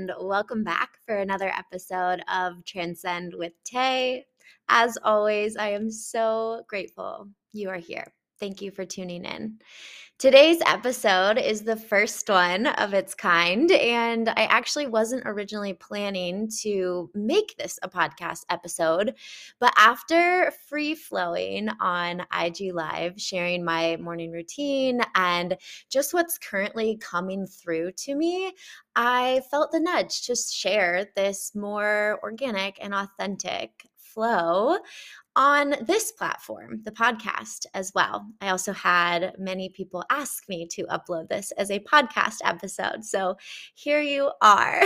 and welcome back for another episode of Transcend with Tay. As always, I am so grateful you are here. Thank you for tuning in. Today's episode is the first one of its kind, and I actually wasn't originally planning to make this a podcast episode. But after free flowing on IG Live, sharing my morning routine and just what's currently coming through to me, I felt the nudge to share this more organic and authentic flow on this platform, the podcast, as well. I also had many people ask me to upload this as a podcast episode. So here you are.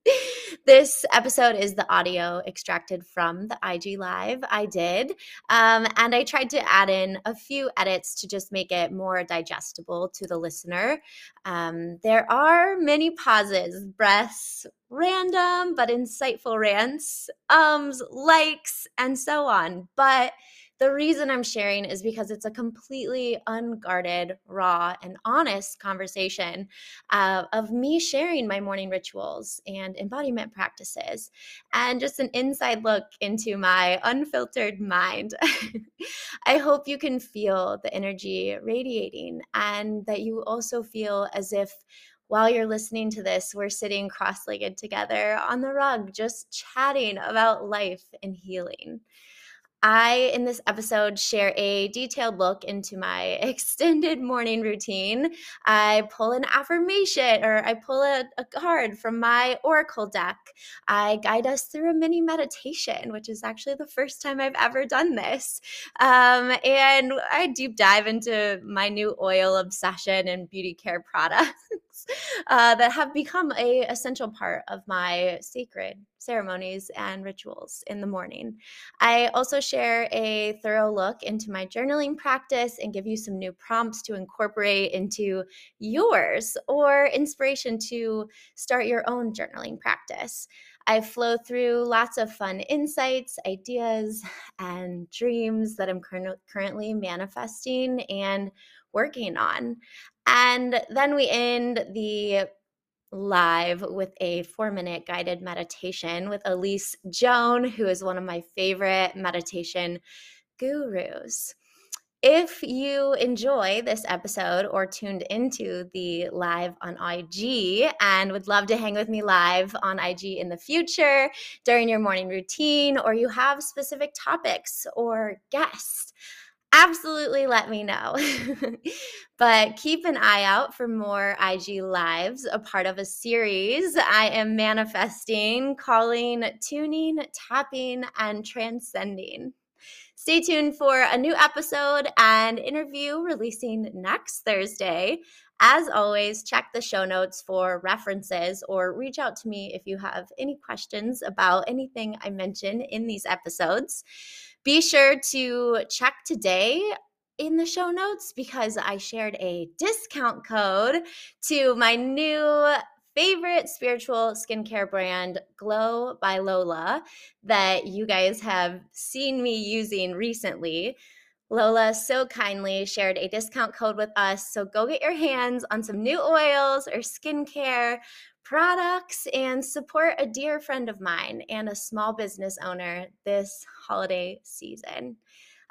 this episode is the audio extracted from the IG Live I did. Um, and I tried to add in a few edits to just make it more digestible to the listener. Um, there are many pauses, breaths, random but insightful rants, ums, likes, and so on. But the reason I'm sharing is because it's a completely unguarded, raw, and honest conversation uh, of me sharing my morning rituals and embodiment practices, and just an inside look into my unfiltered mind. I hope you can feel the energy radiating and that you also feel as if while you're listening to this, we're sitting cross legged together on the rug, just chatting about life and healing. I, in this episode, share a detailed look into my extended morning routine. I pull an affirmation or I pull a, a, card from my Oracle deck. I guide us through a mini meditation, which is actually the first time I've ever done this. Um, and I deep dive into my new oil obsession and beauty care products. Uh, that have become a essential part of my sacred ceremonies and rituals in the morning. I also share a thorough look into my journaling practice and give you some new prompts to incorporate into yours or inspiration to start your own journaling practice. I flow through lots of fun insights, ideas, and dreams that I'm currently manifesting and working on. And then we end the live with a four minute guided meditation with Elise Joan, who is one of my favorite meditation gurus. If you enjoy this episode or tuned into the live on IG and would love to hang with me live on IG in the future during your morning routine, or you have specific topics or guests, absolutely let me know. but keep an eye out for more IG Lives, a part of a series I am manifesting, calling Tuning, Tapping, and Transcending. Stay tuned for a new episode and interview releasing next Thursday. As always, check the show notes for references or reach out to me if you have any questions about anything I mention in these episodes. Be sure to check today in the show notes because I shared a discount code to my new favorite spiritual skincare brand, Glow by Lola, that you guys have seen me using recently. Lola so kindly shared a discount code with us. So go get your hands on some new oils or skincare products and support a dear friend of mine and a small business owner this holiday season.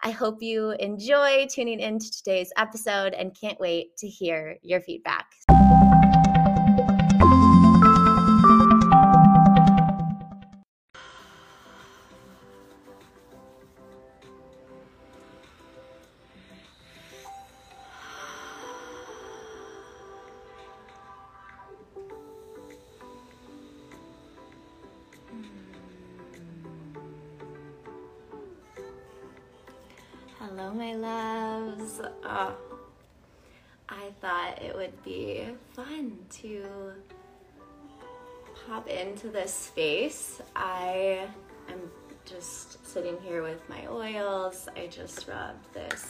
I hope you enjoy tuning into today's episode and can't wait to hear your feedback. Into this space. I am just sitting here with my oils. I just rubbed this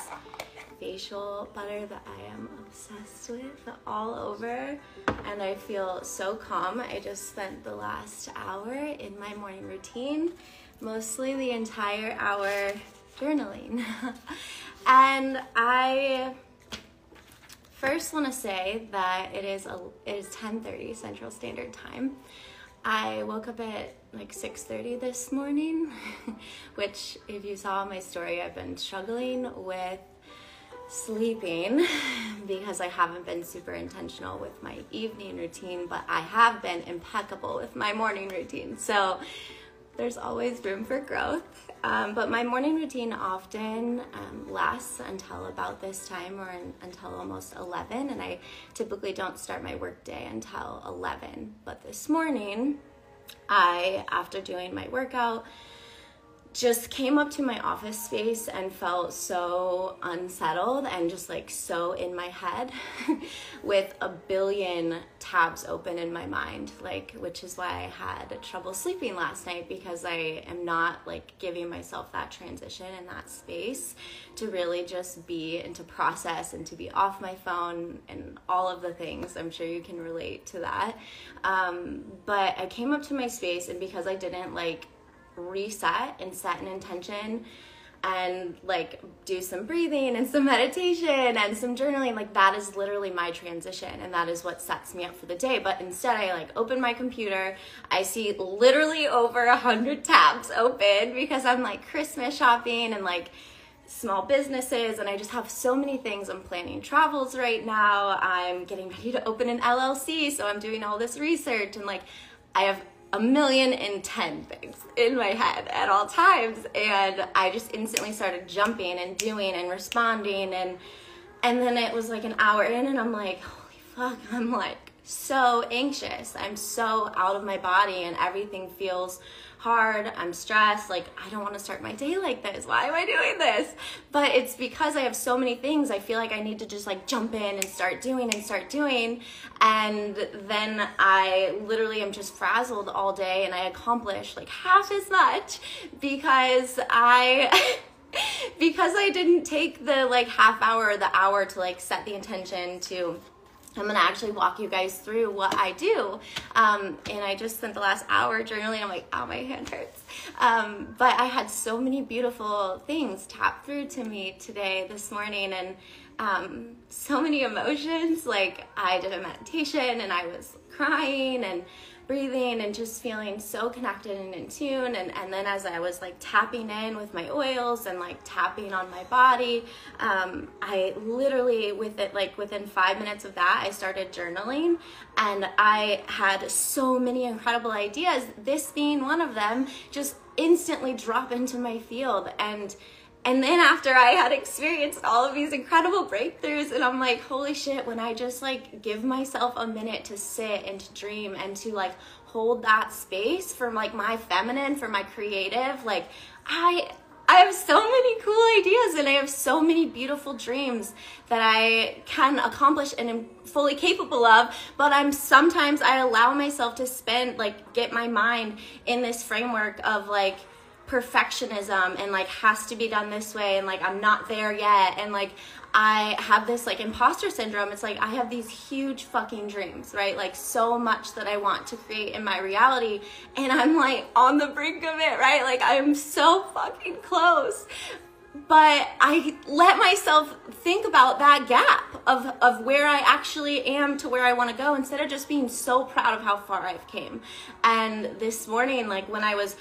facial butter that I am obsessed with all over and I feel so calm. I just spent the last hour in my morning routine, mostly the entire hour journaling. and I first want to say that it is a, it is 10:30 Central Standard Time. I woke up at like 6:30 this morning, which if you saw my story, I've been struggling with sleeping because I haven't been super intentional with my evening routine, but I have been impeccable with my morning routine. So there's always room for growth. Um, but my morning routine often um, lasts until about this time or in, until almost 11, and I typically don't start my workday until 11. But this morning, I, after doing my workout, just came up to my office space and felt so unsettled and just like so in my head with a billion tabs open in my mind like which is why I had trouble sleeping last night because I am not like giving myself that transition and that space to really just be and to process and to be off my phone and all of the things. I'm sure you can relate to that. Um, but I came up to my space and because I didn't like reset and set an intention and like do some breathing and some meditation and some journaling like that is literally my transition and that is what sets me up for the day but instead i like open my computer i see literally over a hundred tabs open because i'm like christmas shopping and like small businesses and I just have so many things. I'm planning travels right now. I'm getting ready to open an LLC, so I'm doing all this research and like I have a million and ten things in my head at all times. And i just instantly started jumping and doing and responding. And and then it was like an hour in and i'm like holy fuck i'm like so anxious. I'm so out of my body and everything feels hard, I'm stressed, like I don't want to start my day like this. Why am I doing this? But it's because I have so many things. I feel like I need to just like jump in and start doing and start doing. And then I literally am just frazzled all day and I accomplish like half as much because I because I didn't take the like half hour or the hour to like set the intention to I'm gonna actually walk you guys through what I do. Um, and I just spent the last hour journaling. I'm like, oh, my hand hurts. Um, but I had so many beautiful things tap through to me today, this morning, and um, so many emotions. Like, I did a meditation and I was crying and breathing and just feeling so connected and in tune. And, and then as i was like tapping in with my oils and like tapping on my body um, i literally with it like within five minutes of that i started journaling. And i had so many incredible ideas this being one of them just instantly drop into my field. And and then after I had experienced all of these incredible breakthroughs, and I'm like, holy shit, when I just like give myself a minute to sit and to dream and to like hold that space for like my feminine, for my creative, like I I have so many cool ideas and I have so many beautiful dreams that I can accomplish and am fully capable of. But I'm sometimes I allow myself to spend like get my mind in this framework of like perfectionism and like has to be done this way and like I'm not there yet and like I have this like imposter syndrome. It's like I have these huge fucking dreams, right? Like so much that I want to create in my reality and I'm like on the brink of it, right? Like I'm so fucking close. But I let myself think about that gap of, of where I actually am to where I want to go instead of just being so proud of how far I've came. And this morning, like when I was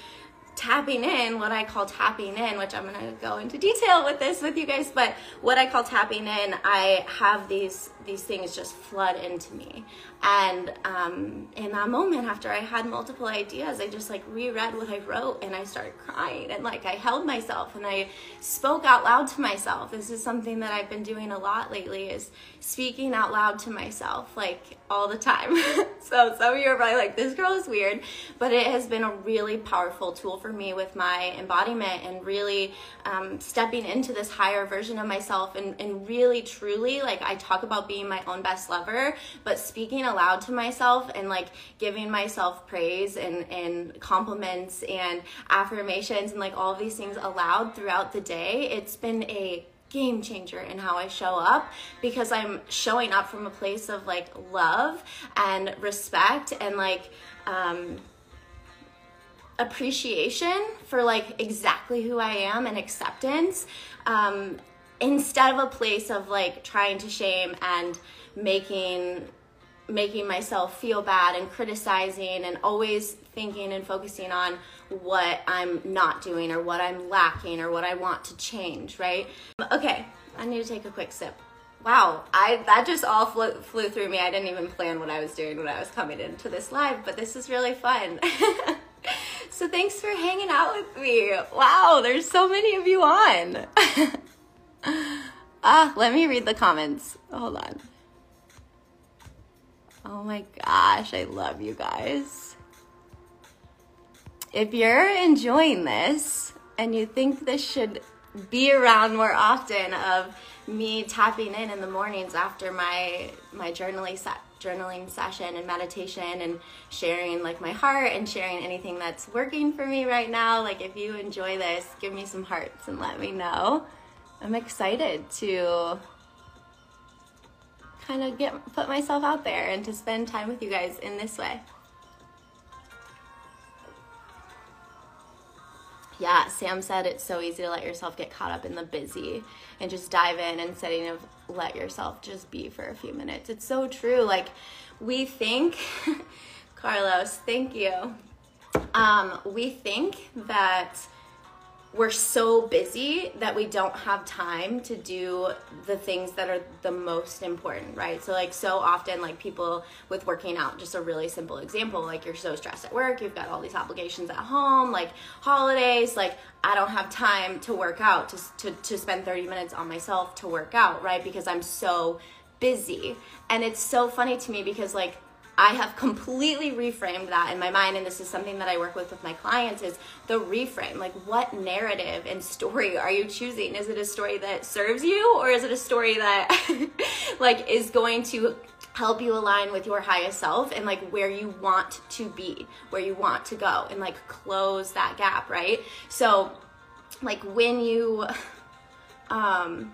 tapping in, what I call tapping in, which I'm gonna go into detail with this with you guys, but what I call tapping in, I have these these things just flood into me. And um, in that moment, after I had multiple ideas, I just like reread what I wrote and I started crying and like I held myself and I spoke out loud to myself. This is something that I've been doing a lot lately is speaking out loud to myself like all the time. so some of you are probably like, this girl is weird, but it has been a really powerful tool for me with my embodiment and really um, stepping into this higher version of myself and, and really truly like I talk about being my own best lover, but speaking aloud to myself and like giving myself praise and, and compliments and affirmations and like all these things aloud throughout the day, it's been a game changer in how I show up because I'm showing up from a place of like love and respect and like um appreciation for like exactly who I am and acceptance um instead of a place of like trying to shame and making making myself feel bad and criticizing and always thinking and focusing on what I'm not doing or what I'm lacking or what I want to change, right? Okay, I need to take a quick sip. Wow, I that just all flew, flew through me. I didn't even plan what I was doing when I was coming into this live, but this is really fun. so thanks for hanging out with me. Wow, there's so many of you on. ah, let me read the comments. Hold on. Oh my gosh, I love you guys. If you're enjoying this and you think this should be around more often of me tapping in in the mornings after my my journaling se- journaling session and meditation and sharing like my heart and sharing anything that's working for me right now like if you enjoy this give me some hearts and let me know i'm excited to kind of get put myself out there and to spend time with you guys in this way yeah, Sam said it's so easy to let yourself get caught up in the busy and just dive in instead of let yourself just be for a few minutes. It's so true. Like we think, Carlos, thank you. Um, we think that we're so busy that we don't have time to do the things that are the most important, right? So, like, so often, like, people with working out, just a really simple example, like, you're so stressed at work, you've got all these obligations at home, like, holidays, like, I don't have time to work out, to, to, to spend 30 minutes on myself to work out, right? Because I'm so busy. And it's so funny to me because, like, I have completely reframed that in my mind, and this is something that I work with with my clients is the reframe. Like, what narrative and story are you choosing? Is it a story that serves you, or is it a story that like is going to help you align with your highest self and like where you want to be, where you want to go, and like close that gap, right? So, like when you um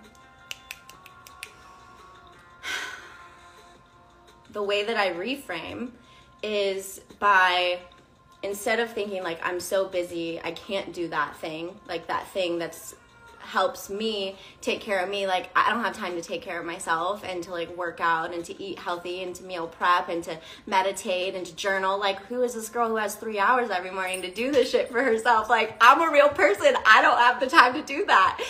the way that I reframe is by instead of thinking like I'm so busy, I can't do that thing, like that thing that's helps me take care of me like i don't have time to take care of myself and to like work out and to eat healthy and to meal prep and to meditate and to journal. Like who is this girl who has three hours every morning to do this shit for herself? Like i'm a real person. I don't have the time to do that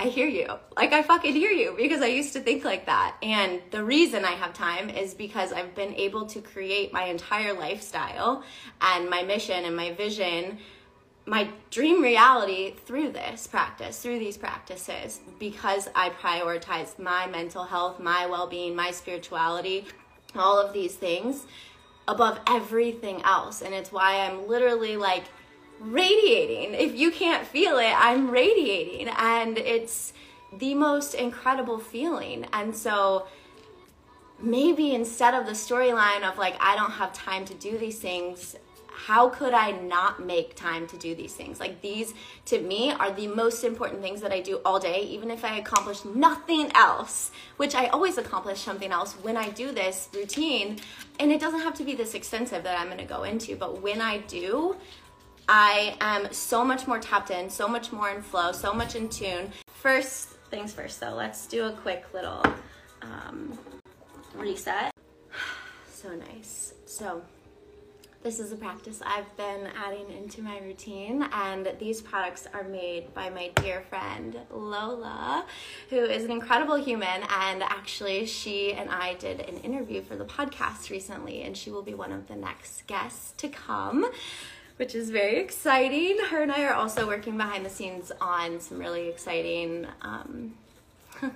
I hear you. Like, I fucking hear you because I used to think like that. And the reason I have time is because I've been able to create my entire lifestyle and my mission and my vision, my dream reality through this practice, through these practices, because I prioritize my mental health, my well being, my spirituality, all of these things above everything else. And it's why I'm literally like, radiating. If you can't feel it, I'm radiating. And it's the most incredible feeling. And so maybe instead of the storyline of like, I don't have time to do these things, how could I not make time to do these things? Like, these to me are the most important things that I do all day, even if I accomplish nothing else, which I always accomplish something else when I do this routine. And it doesn't have to be this extensive that I'm gonna go into, but when I do, I am so much more tapped in, so much more in flow, so much in tune. First things first, though, let's do a quick little um, reset. so nice. So, this is a practice I've been adding into my routine, and these products are made by my dear friend Lola, who is an incredible human. And actually, she and I did an interview for the podcast recently, and she will be one of the next guests to come which is very exciting. Her and I are also working behind the scenes on some really exciting um,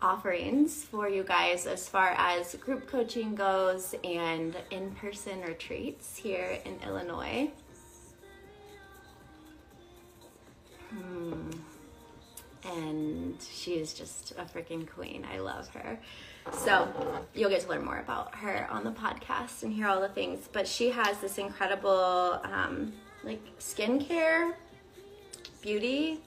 offerings for you guys as far as group coaching goes and in person retreats here in Illinois. Hmm. And she is just a freaking queen. I love her. So you'll get to learn more about her on the podcast and hear all the things. But she has this incredible um, like skincare, beauty.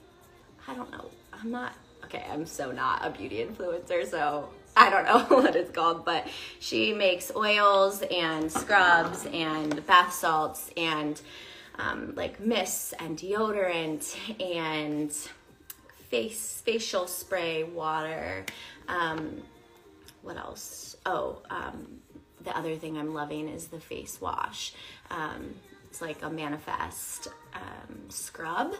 I don't know. I'm not okay. I'm so not a beauty influencer, so I don't know what it's called. But she makes oils and scrubs and bath salts and um, like mists and deodorant and face facial spray water. Um, what else? Oh, um, the other thing I'm loving is the face wash. Um, it's like a manifest um, scrub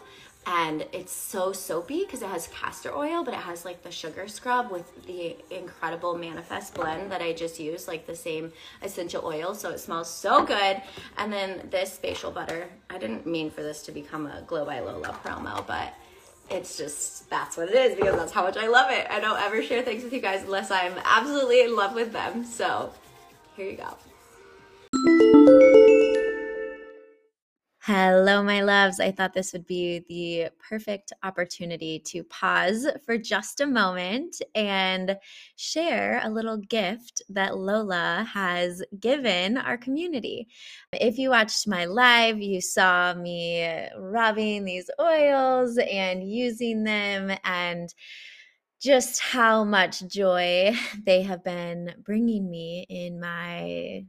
and it's so soapy because it has castor oil but it has like the sugar scrub with the incredible manifest blend that i just used like the same essential oil so it smells so good and then this facial butter i didn't mean for this to become a glow by lola promo but it's just that's what it is because that's how much i love it. I don't ever share things with you guys unless i'm absolutely in love with them. So here you go Hello, my loves. I thought this would be the perfect opportunity to pause for just a moment and share a little gift that Lola has given our community. If you watched my live, you saw me rubbing these oils and using them and just how much joy they have been bringing me in my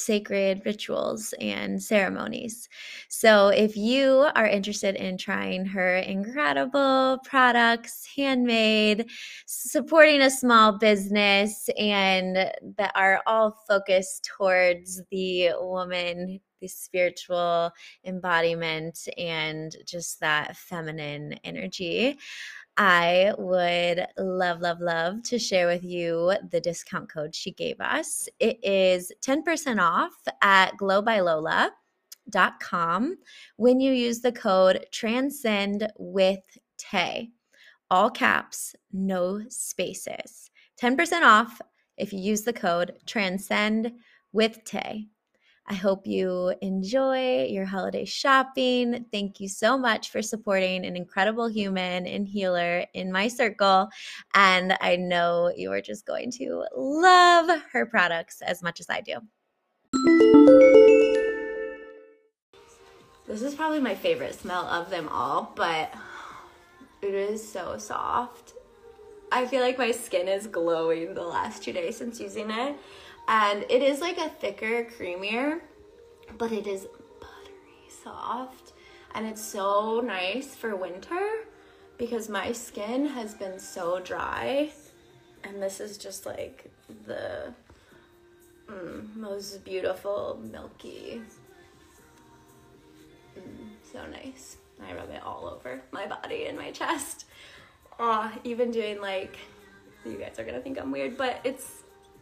sacred rituals and ceremonies. So, if you are interested in trying her incredible products, handmade, supporting a small business, and that are all focused towards the woman, the spiritual embodiment, and just that feminine energy, I would love, love, love to share with you the discount code she gave us. It is 10% off at glowbylola.com when you use the code transcend with Tay. All caps, no spaces. 10% off if you use the code transcend with Tay. I hope you enjoy your holiday shopping. Thank you so much for supporting an incredible human and healer in my circle. And I know you are just going to love her products as much as I do. This is probably my favorite smell of them all, but it is so soft. I feel like my skin is glowing the last two days since using it and it is like a thicker, creamier, but it is buttery soft. And it's so nice for winter because my skin has been so dry. And this is just like the mm, most beautiful, milky. Mm, so nice. I rub it all over my body and my chest. Oh, even doing like, you guys are gonna think I'm weird, but it's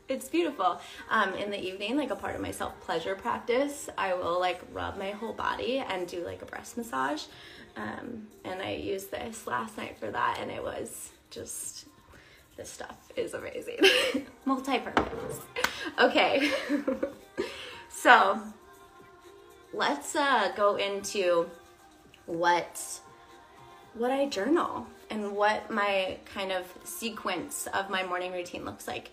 it's beautiful. Um, in the evening, like a part of my self pleasure practice, I will like rub my whole body and do like a breast massage. Um, and I used this last night for that, and it was just this stuff is amazing. Multi purpose. Okay. so let's uh, go into what what I journal and what my kind of sequence of my morning routine looks like.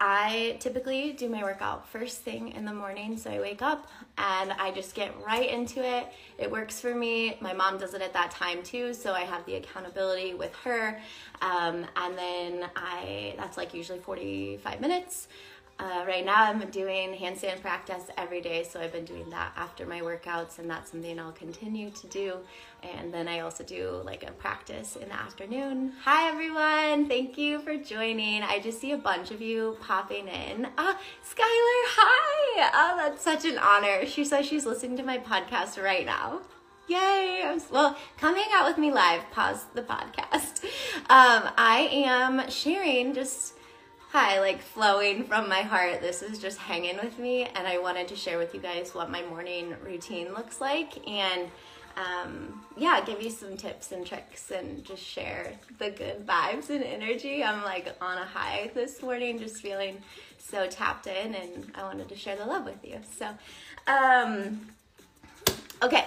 I typically do my workout first thing in the morning. So I wake up and I just get right into it. It works for me. My mom does it at that time too. So I have the accountability with her. Um, and then I, that's like usually 45 minutes. Uh, right now, I'm doing handstand practice every day, so I've been doing that after my workouts, and that's something I'll continue to do. And then I also do like a practice in the afternoon. Hi, everyone! Thank you for joining. I just see a bunch of you popping in. Ah, Skylar, hi! Oh, that's such an honor. She says she's listening to my podcast right now. Yay! Well, come hang out with me live. Pause the podcast. Um, I am sharing just hi, like flowing from my heart. This is just hanging with me, and I wanted to share with you guys what my morning routine looks like and um, yeah, give you some tips and tricks and just share the good vibes and energy. I'm like on a high this morning, just feeling so tapped in, and I wanted to share the love with you. So, um, okay,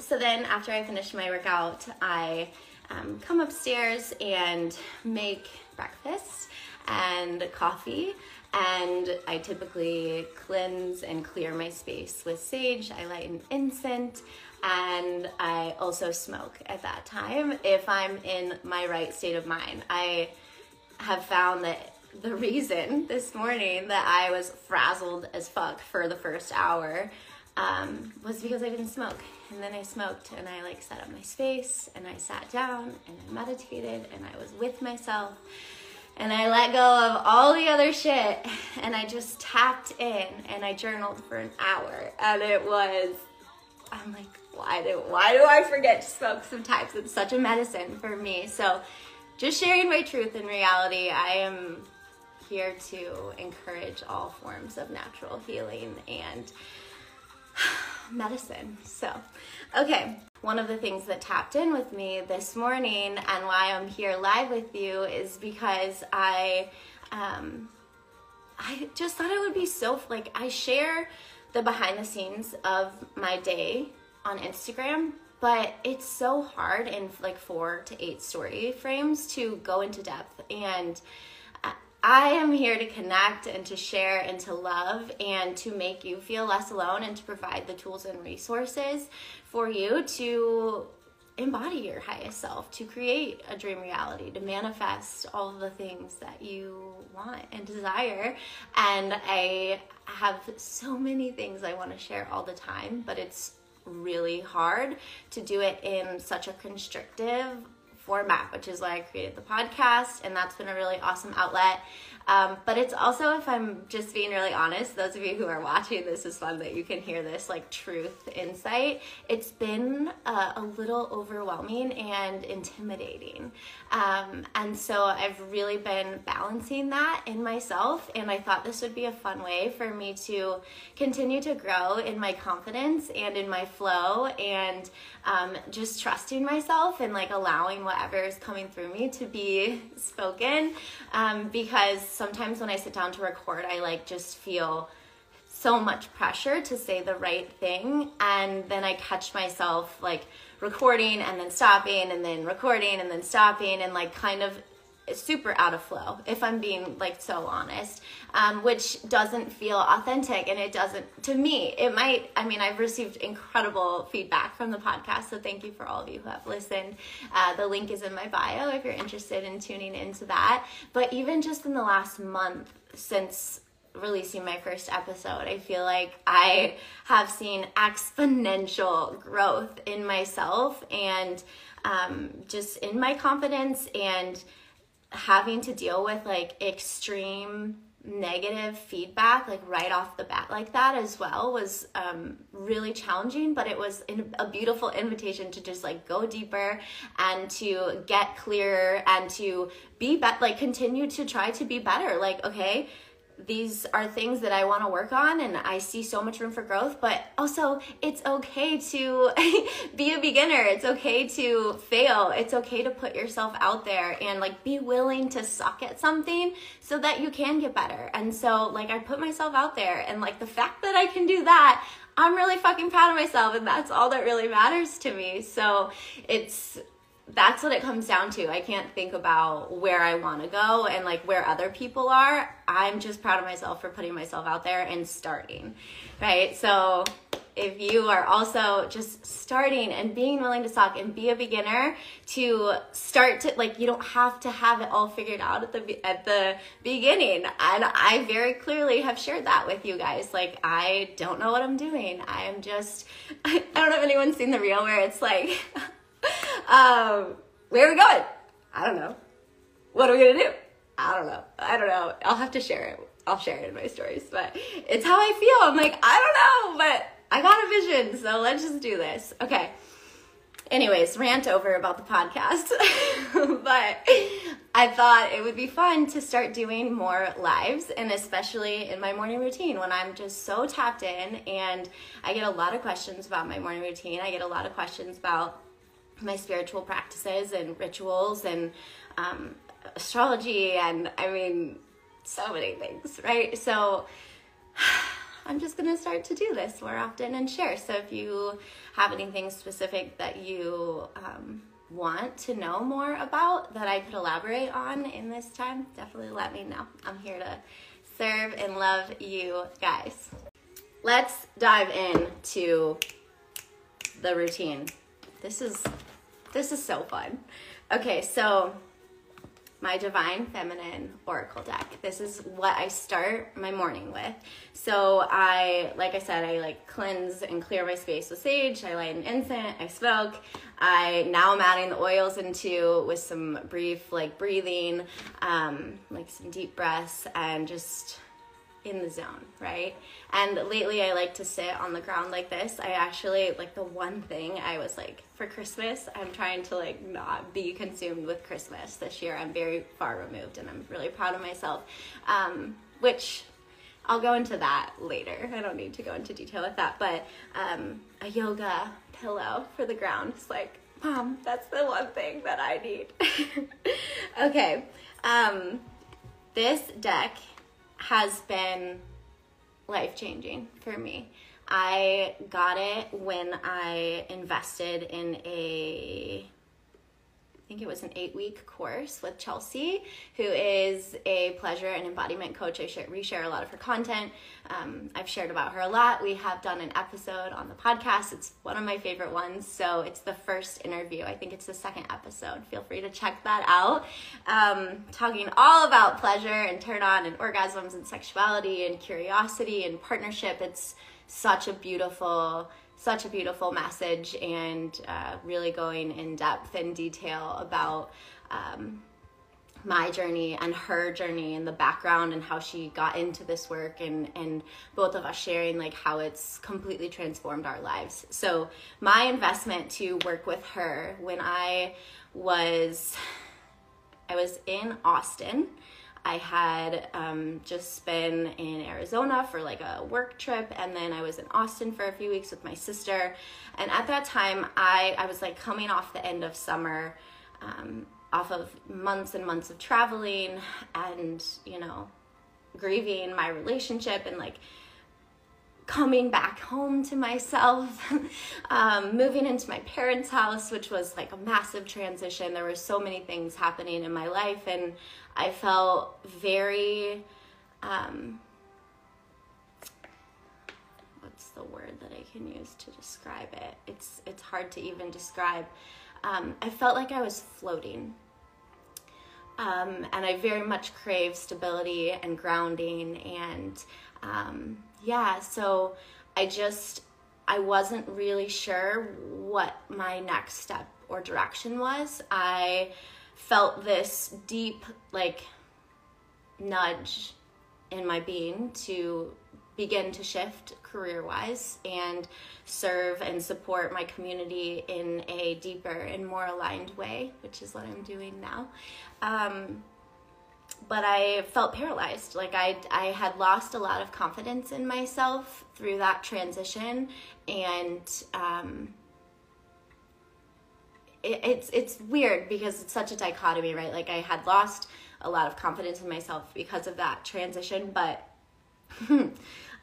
so then after I finish my workout, I um, come upstairs and make breakfast and coffee. And I typically cleanse and clear my space with sage. I light an incense and I also smoke at that time if I'm in my right state of mind. I have found that the reason this morning that I was frazzled as fuck for the first hour um, was because I didn't smoke. And then I smoked and I like set up my space and I sat down and I meditated and I was with myself and I let go of all the other shit and I just tapped in and I journaled for an hour. And it was I'm like why do why do I forget to smoke sometimes? It's such a medicine for me. So just sharing my truth in reality I am here to encourage all forms of natural healing and medicine. So okay one of the things that tapped in with me this morning and why I'm here live with you is because I um, I just thought it would be so like I share the behind the scenes of my day on Instagram, but it's so hard in like 4 to 8 story frames to go into depth and I am here to connect and to share and to love and to make you feel less alone and to provide the tools and resources for you to embody your highest self, to create a dream reality, to manifest all the things that you want and desire. And I have so many things I want to share all the time, but it's really hard to do it in such a constrictive format, which is why I created the podcast, and that's been a really awesome outlet. Um, but it's also, if I'm just being really honest, those of you who are watching, this is fun that you can hear this like truth insight. It's been uh, a little overwhelming and intimidating. Um, and so I've really been balancing that in myself. And I thought this would be a fun way for me to continue to grow in my confidence and in my flow and um, just trusting myself and like allowing whatever is coming through me to be spoken. Um, because sometimes when I sit down to record, I like just feel so much pressure to say the right thing. And then I catch myself like, recording and then stopping and then recording and then stopping and like kind of super out of flow if i'm being like so honest um, which doesn't feel authentic and it doesn't to me it might i mean i've received incredible feedback from the podcast so thank you for all of you who have listened. Uh, the link is in my bio if you're interested in tuning into that. But even just in the last month since releasing my first episode, I feel like I have seen exponential growth in myself and um, just in my confidence and having to deal with like extreme negative feedback like right off the bat like that as well was um, really challenging but it was a beautiful invitation to just like go deeper and to get clearer and to be better like continue to try to be better. Like okay these are things that I want to work on and I see so much room for growth, but also it's okay to be a beginner. It's okay to fail. It's okay to put yourself out there and like be willing to suck at something so that you can get better. And so like I put myself out there and like the fact that I can do that, I'm really fucking proud of myself and that's all that really matters to me. So it's that's what it comes down to. I can't think about where I want to go and like where other people are. I'm just proud of myself for putting myself out there and starting, right? So if you are also just starting and being willing to suck and be a beginner to start to like you don't have to have it all figured out at the at the beginning and I very clearly have shared that with you guys like I don't know what I'm doing I am just I don't know if anyone's seen the reel where it's like um, where are we going? I don't know. What are we gonna do? I don't know. I don't know. I'll have to share it. I'll share it in my stories, but it's how I feel. I'm like, I don't know, but I got a vision, so let's just do this. Okay. Anyways, rant over about the podcast. but I thought it would be fun to start doing more lives, and especially in my morning routine when I'm just so tapped in. And I get a lot of questions about my morning routine. I get a lot of questions about my spiritual practices and rituals and um, astrology and I mean so many things, right? So I'm just gonna start to do this more often and share. So if you have anything specific that you um, want to know more about that I could elaborate on in this time, definitely let me know. I'm here to serve and love you guys. Let's dive into the routine. This is this is so fun. Okay, so my Divine Feminine Oracle deck. This is what I start my morning with. So I, like I said, I like cleanse and clear my space with sage. I light an incense. I smoke. I now I'm adding the oils into with some brief like breathing, um, like some deep breaths, and just in the zone, right? And lately I like to sit on the ground like this. I actually like the one thing I was like for Christmas, I'm trying to like not be consumed with Christmas this year. I'm very far removed and I'm really proud of myself. Um, which I'll go into that later. I don't need to go into detail with that, but um, a yoga pillow for the ground is like, mom, that's the one thing that I need. okay. Um, this deck has been life changing for me. I got it when I invested in a I think it was an eight week course with Chelsea, who is a pleasure and embodiment coach. I share, reshare a lot of her content. Um, I've shared about her a lot. We have done an episode on the podcast. It's one of my favorite ones. So it's the first interview. I think it's the second episode. Feel free to check that out. Um, talking all about pleasure and turn on and orgasms and sexuality and curiosity and partnership. It's such a beautiful such a beautiful message and uh, really going in depth and detail about um, my journey and her journey and the background and how she got into this work and and both of us sharing like how it's completely transformed our lives. So my investment to work with her when i was i was in austin I had um, just been in Arizona for like a work trip, and then I was in Austin for a few weeks with my sister. And at that time, I, I was like coming off the end of summer, um, off of months and months of traveling, and you know, grieving my relationship and like coming back home to myself, um, moving into my parents' house, which was like a massive transition. There were so many things happening in my life, and I felt very. Um, what's the word that I can use to describe it? It's it's hard to even describe. Um, I felt like I was floating. Um, and I very much crave stability and grounding and um, yeah, so I just I wasn't really sure what my next step or direction was. I felt this deep like nudge in my being to begin to shift career wise and serve and support my community in a deeper and more aligned way, which is what I'm doing now. Um, but I felt paralyzed. Like I, I had lost a lot of confidence in myself through that transition, and um, it, it's it's weird because it's such a dichotomy, right? Like I had lost a lot of confidence in myself because of that transition, but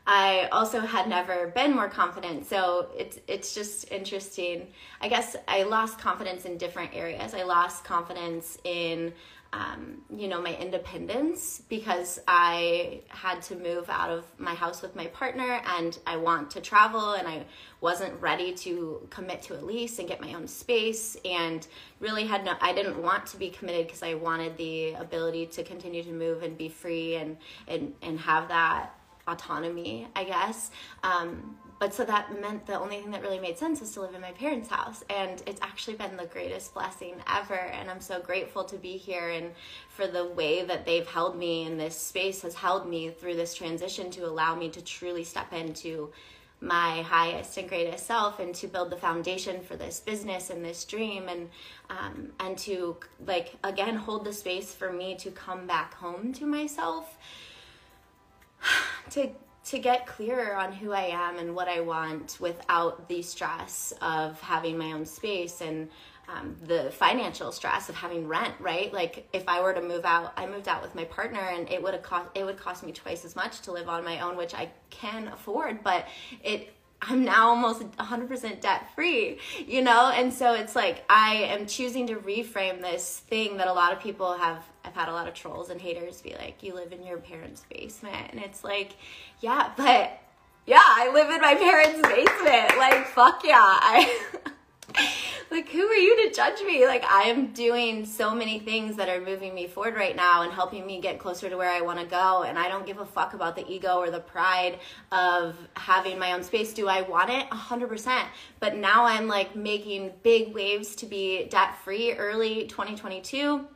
I also had never been more confident. So it's it's just interesting. I guess I lost confidence in different areas. I lost confidence in um, you know, my independence because I had to move out of my house with my partner and I want to travel and I wasn't ready to commit to a lease and get my own space and really had no, I didn't want to be committed because I wanted the ability to continue to move and be free and, and, and have that autonomy, I guess. Um, but so that meant the only thing that really made sense was to live in my parents' house. And it's actually been the greatest blessing ever. And I'm so grateful to be here and for the way that they've held me in this space has held me through this transition to allow me to truly step into my highest and greatest self and to build the foundation for this business and this dream and um, and to like again hold the space for me to come back home to myself to to get clearer on who I am and what I want without the stress of having my own space and um, the financial stress of having rent, right? Like if I were to move out, I moved out with my partner and it would have cost it would cost me twice as much to live on my own, which I can afford, but it I'm now almost 100% debt free, you know? And so it's like I am choosing to reframe this thing that a lot of people have I've had a lot of trolls and haters be like, "You live in your parents' basement." And it's like, "Yeah, but yeah, I live in my parents' basement. Like, fuck yeah." I like who are you to judge me? Like i am doing so many things that are moving me forward right now and helping me get closer to where i want to go and i don't give a fuck about the ego or the pride of having my own space. Do i want it? 100% but now i'm like making big waves to be debt free early 2022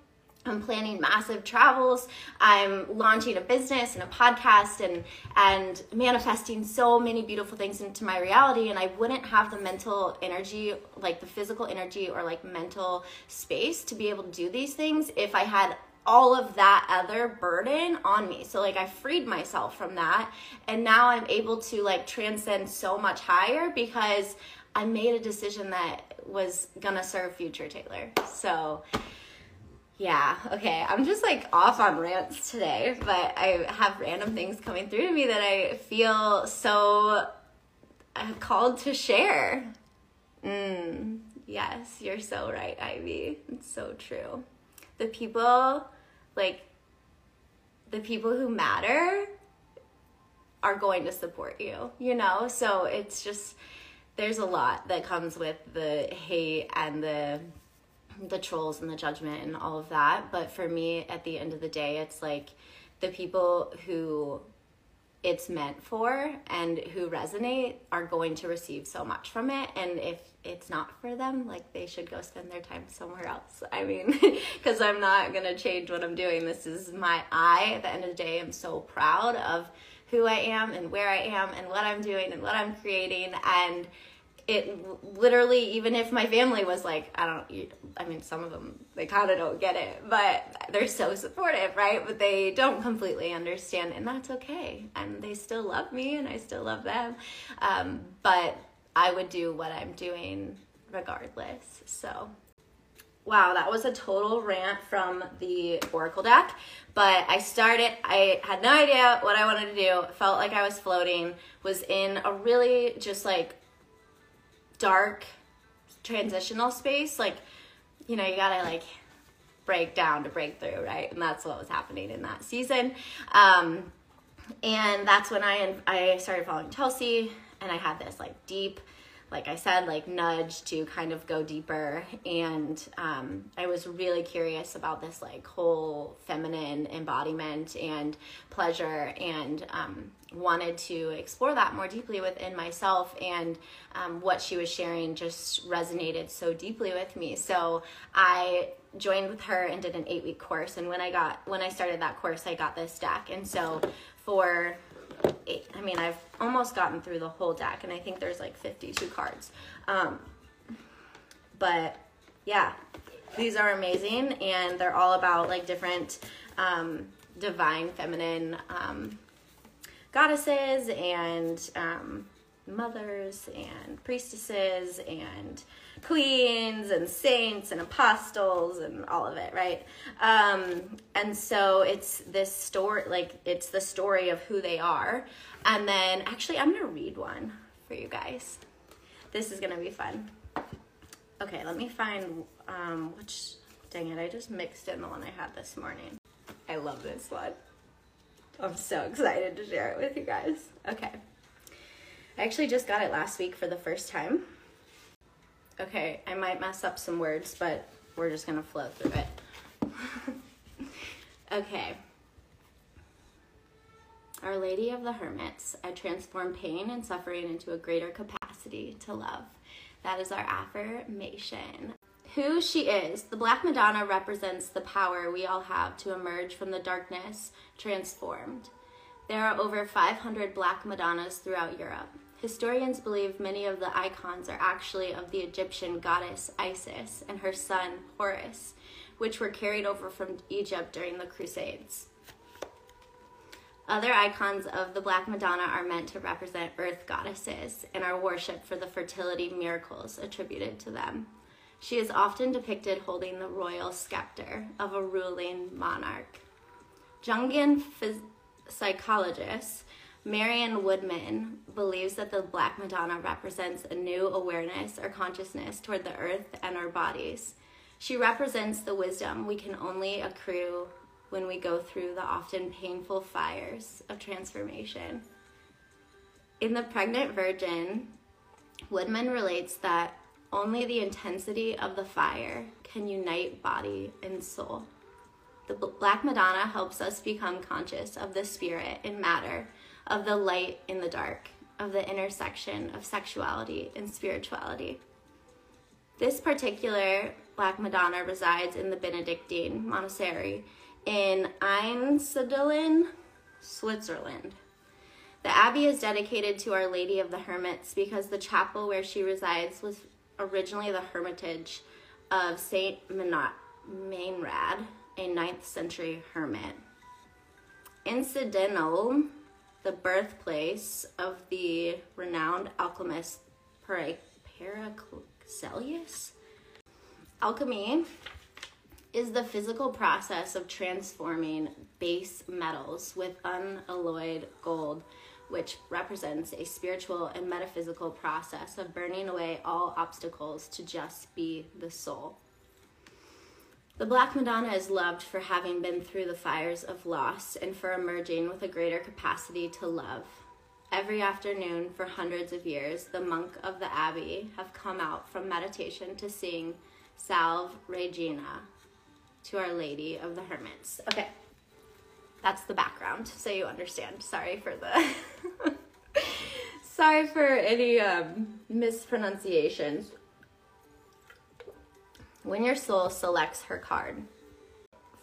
I'm planning massive travels. I'm launching a business and a podcast and and manifesting so many beautiful things into my reality and I wouldn't have the mental energy, like the physical energy or like mental space to be able to do these things if I had all of that other burden on me. So like I freed myself from that and now I'm able to like transcend so much higher because I made a decision that was going to serve future Taylor. So yeah, okay. I'm just like off on rants today, but I have random things coming through to me that I feel so uh, called to share. Mm, yes, you're so right, Ivy. It's so true. The people, like, the people who matter are going to support you, you know? So it's just, there's a lot that comes with the hate and the the trolls and the judgment and all of that. But for me, at the end of the day, it's like the people who it's meant for and who resonate are going to receive so much from it. And if it's not for them, like they should go spend their time somewhere else. I mean, because I'm not going to change what I'm doing. This is my I. At the end of the day, I'm so proud of who I am and where I am and what I'm doing and what I'm creating. And it literally even if my family was like i don't i mean some of them they kind of don't get it but they're so supportive right? But they don't completely understand and that's okay. And they still love me and i still love them. Um, but i would do what i'm doing regardless. So wow that was a total rant from the oracle deck. But i started i had no idea what i wanted to do. Felt like i was floating was in a really just like dark transitional space like you know you gotta like break down to break through right? And that's what was happening in that season. Um, and that's when i i started following chelsea and i had this like deep like I said, like nudge to kind of go deeper. And um, I was really curious about this like whole feminine embodiment and pleasure. And um, wanted to explore that more deeply within myself. And um, what she was sharing just resonated so deeply with me. So I joined with her and did an eight week course. And when I got, when I started that course, I got this deck. And so for eight. I mean, I've almost gotten through the whole deck, and I think there's like 52 cards. Um, but yeah, these are amazing, and they're all about like different um, divine feminine um, goddesses and um, mothers and priestesses and queens and saints and apostles and all of it, right? Um, and so it's this story, like it's the story of who they are. And then actually, I'm gonna read one for you guys. This is gonna be fun. Okay, let me find um, which. Dang it! I just mixed in the one I had this morning. I love this one. I'm so excited to share it with you guys. Okay. I actually just got it last week for the first time. Okay, I might mess up some words, but we're just gonna flow through it. okay. Our Lady of the Hermits, I transform pain and suffering into a greater capacity to love. That is our affirmation. Who she is, the Black Madonna represents the power we all have to emerge from the darkness transformed. There are over 500 Black Madonnas throughout Europe. Historians believe many of the icons are actually of the Egyptian goddess Isis and her son Horus, which were carried over from Egypt during the Crusades. Other icons of the Black Madonna are meant to represent earth goddesses and are worshipped for the fertility miracles attributed to them. She is often depicted holding the royal scepter of a ruling monarch. Jungian phys- psychologists Marion Woodman believes that the Black Madonna represents a new awareness or consciousness toward the earth and our bodies. She represents the wisdom we can only accrue when we go through the often painful fires of transformation. In The Pregnant Virgin, Woodman relates that Only the intensity of the fire can unite body and soul. The Black Madonna helps us become conscious of the spirit and matter, of the light in the dark, of the intersection of sexuality and spirituality. This particular Black Madonna resides in the Benedictine Monastery in Einsiedeln, Switzerland. The abbey is dedicated to Our Lady of the Hermits because the chapel where she resides was originally the hermitage of Saint Meinrad, a 9th century hermit. Incidental, the birthplace of the renowned alchemist Paracelsus. Alchemy is the physical process of transforming base metals with unalloyed gold, which represents a spiritual and metaphysical process of burning away all obstacles to just be the soul. The Black Madonna is loved for having been through the fires of loss and for emerging with a greater capacity to love. Every afternoon for hundreds of years, the monk of the abbey have come out from meditation to sing Salve Regina to Our Lady of the Hermits. Okay, that's the background, so you understand. Sorry for the. Sorry for any um, mispronunciations. When your soul selects her card.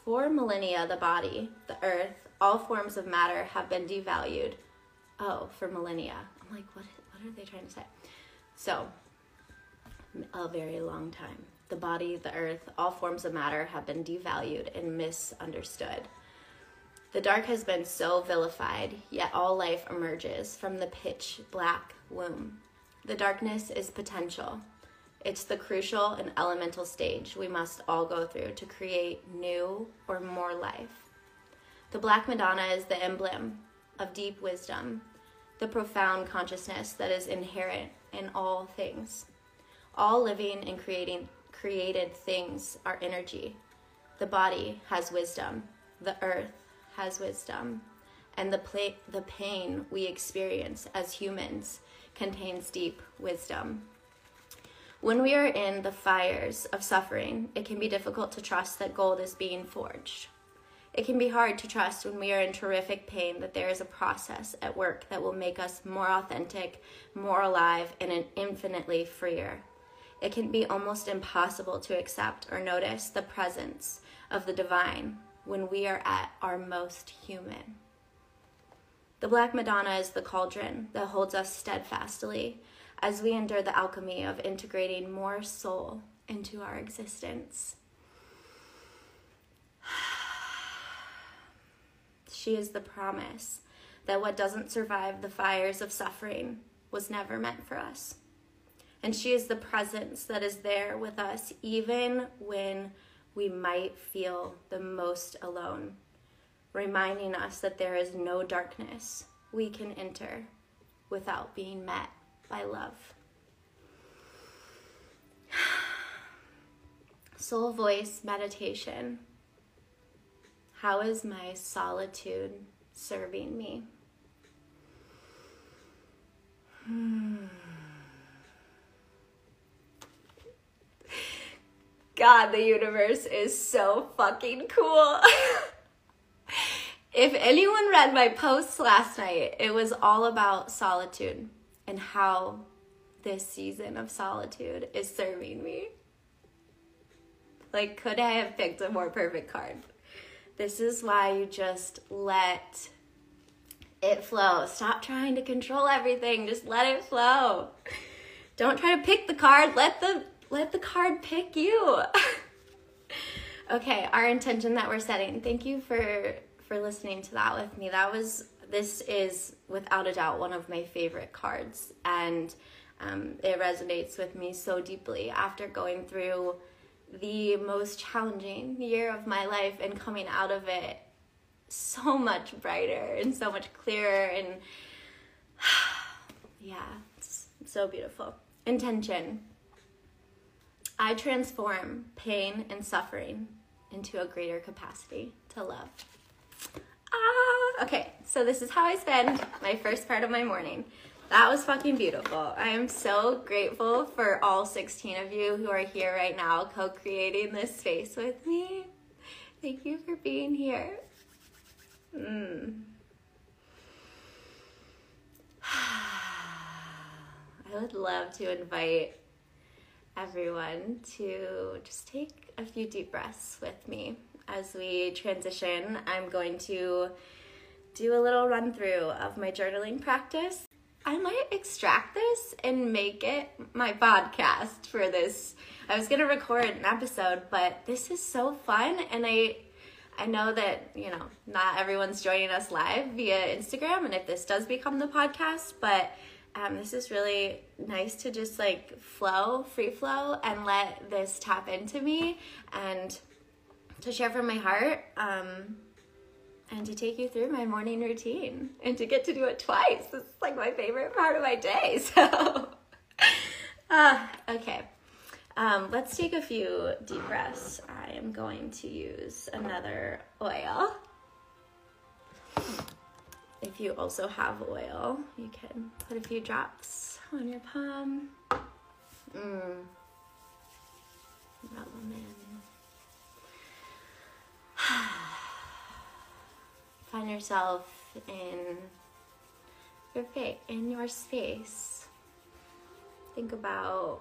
For millennia, the body, the earth, all forms of matter have been devalued. Oh, for millennia. I'm like, what, what are they trying to say? So, a very long time. The body, the earth, all forms of matter have been devalued and misunderstood. The dark has been so vilified, yet all life emerges from the pitch black womb. The darkness is potential. It's the crucial and elemental stage we must all go through to create new or more life. The Black Madonna is the emblem of deep wisdom, the profound consciousness that is inherent in all things. All living and creating created things are energy. The body has wisdom. The earth has wisdom. And the, pla- the pain we experience as humans contains deep wisdom. When we are in the fires of suffering, it can be difficult to trust that gold is being forged. It can be hard to trust when we are in terrific pain that there is a process at work that will make us more authentic, more alive, and an infinitely freer. It can be almost impossible to accept or notice the presence of the divine when we are at our most human. The Black Madonna is the cauldron that holds us steadfastly as we endure the alchemy of integrating more soul into our existence. She is the promise that what doesn't survive the fires of suffering was never meant for us. And she is the presence that is there with us even when we might feel the most alone, reminding us that there is no darkness we can enter without being met by love. Soul voice meditation. How is my solitude serving me? Hmm. God, the universe is so fucking cool. if anyone read my posts last night, it was all about solitude and how this season of solitude is serving me. Like, could I have picked a more perfect card? This is why you just let it flow. Stop trying to control everything. Just let it flow. Don't try to pick the card. Let the let the card pick you. okay, our intention that we're setting. Thank you for for listening to that with me. That was this is without a doubt one of my favorite cards, and um, it resonates with me so deeply after going through the most challenging year of my life and coming out of it so much brighter and so much clearer and yeah, it's so beautiful. Intention. I transform pain and suffering into a greater capacity to love. Ah, okay, so this is how I spend my first part of my morning. That was fucking beautiful. I am so grateful for all 16 of you who are here right now co creating this space with me. Thank you for being here. Mm. I would love to invite everyone to just take a few deep breaths with me as we transition. I'm going to do a little run through of my journaling practice. I might extract this and make it my podcast for this. I was gonna record an episode, but this is so fun, and I I know that you know not everyone's joining us live via Instagram, and if this does become the podcast, but um, this is really nice to just like flow, free flow, and let this tap into me and to share from my heart. Um, and to take you through my morning routine and to get to do it twice. This is like my favorite part of my day. So, uh, okay. Um, let's take a few deep breaths. I am going to use another oil. If you also have oil, you can put a few drops on your palm. Mm. Rub them in. Find yourself in your fa- in your space. Think about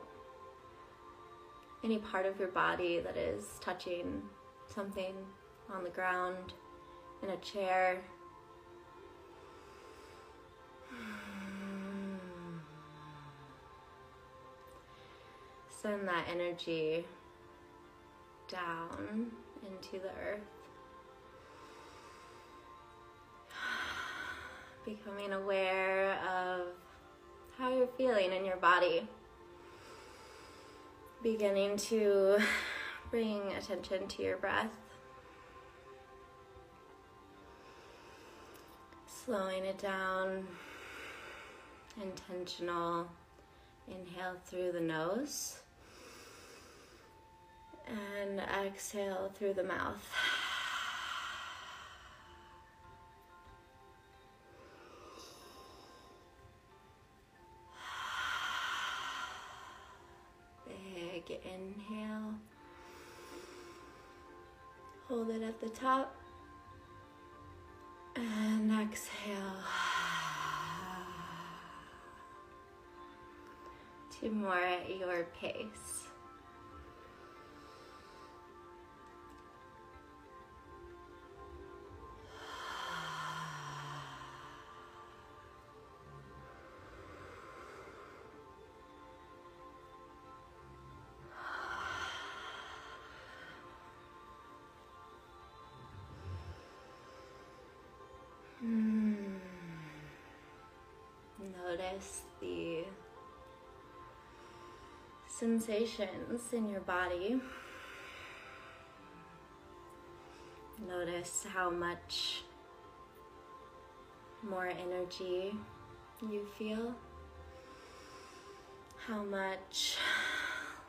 any part of your body that is touching something on the ground, in a chair. Send that energy down into the earth. Becoming aware of how you're feeling in your body. Beginning to bring attention to your breath. Slowing it down. Intentional. Inhale through the nose. And exhale through the mouth. Big inhale. Hold it at the top. And exhale. Two more at your pace. Hmm. Notice the sensations in your body. Notice how much more energy you feel, how much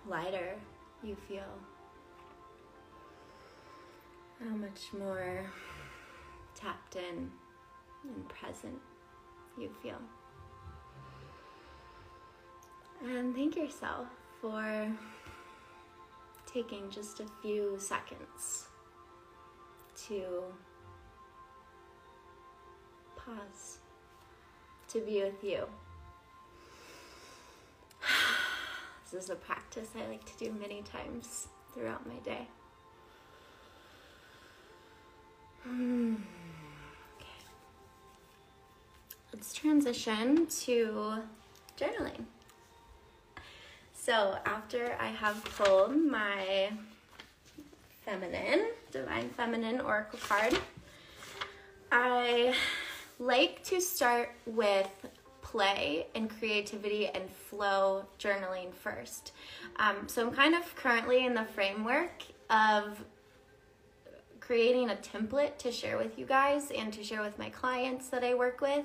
lighter you feel, how much more tapped in and present you feel. And thank yourself for taking just a few seconds to pause, to be with you. This is a practice I like to do many times throughout my day. Okay. Let's transition to journaling. So after I have pulled my feminine, divine feminine oracle card, I like to start with play and creativity and flow journaling first. Um, so I'm kind of currently in the framework of creating a template to share with you guys and to share with my clients that I work with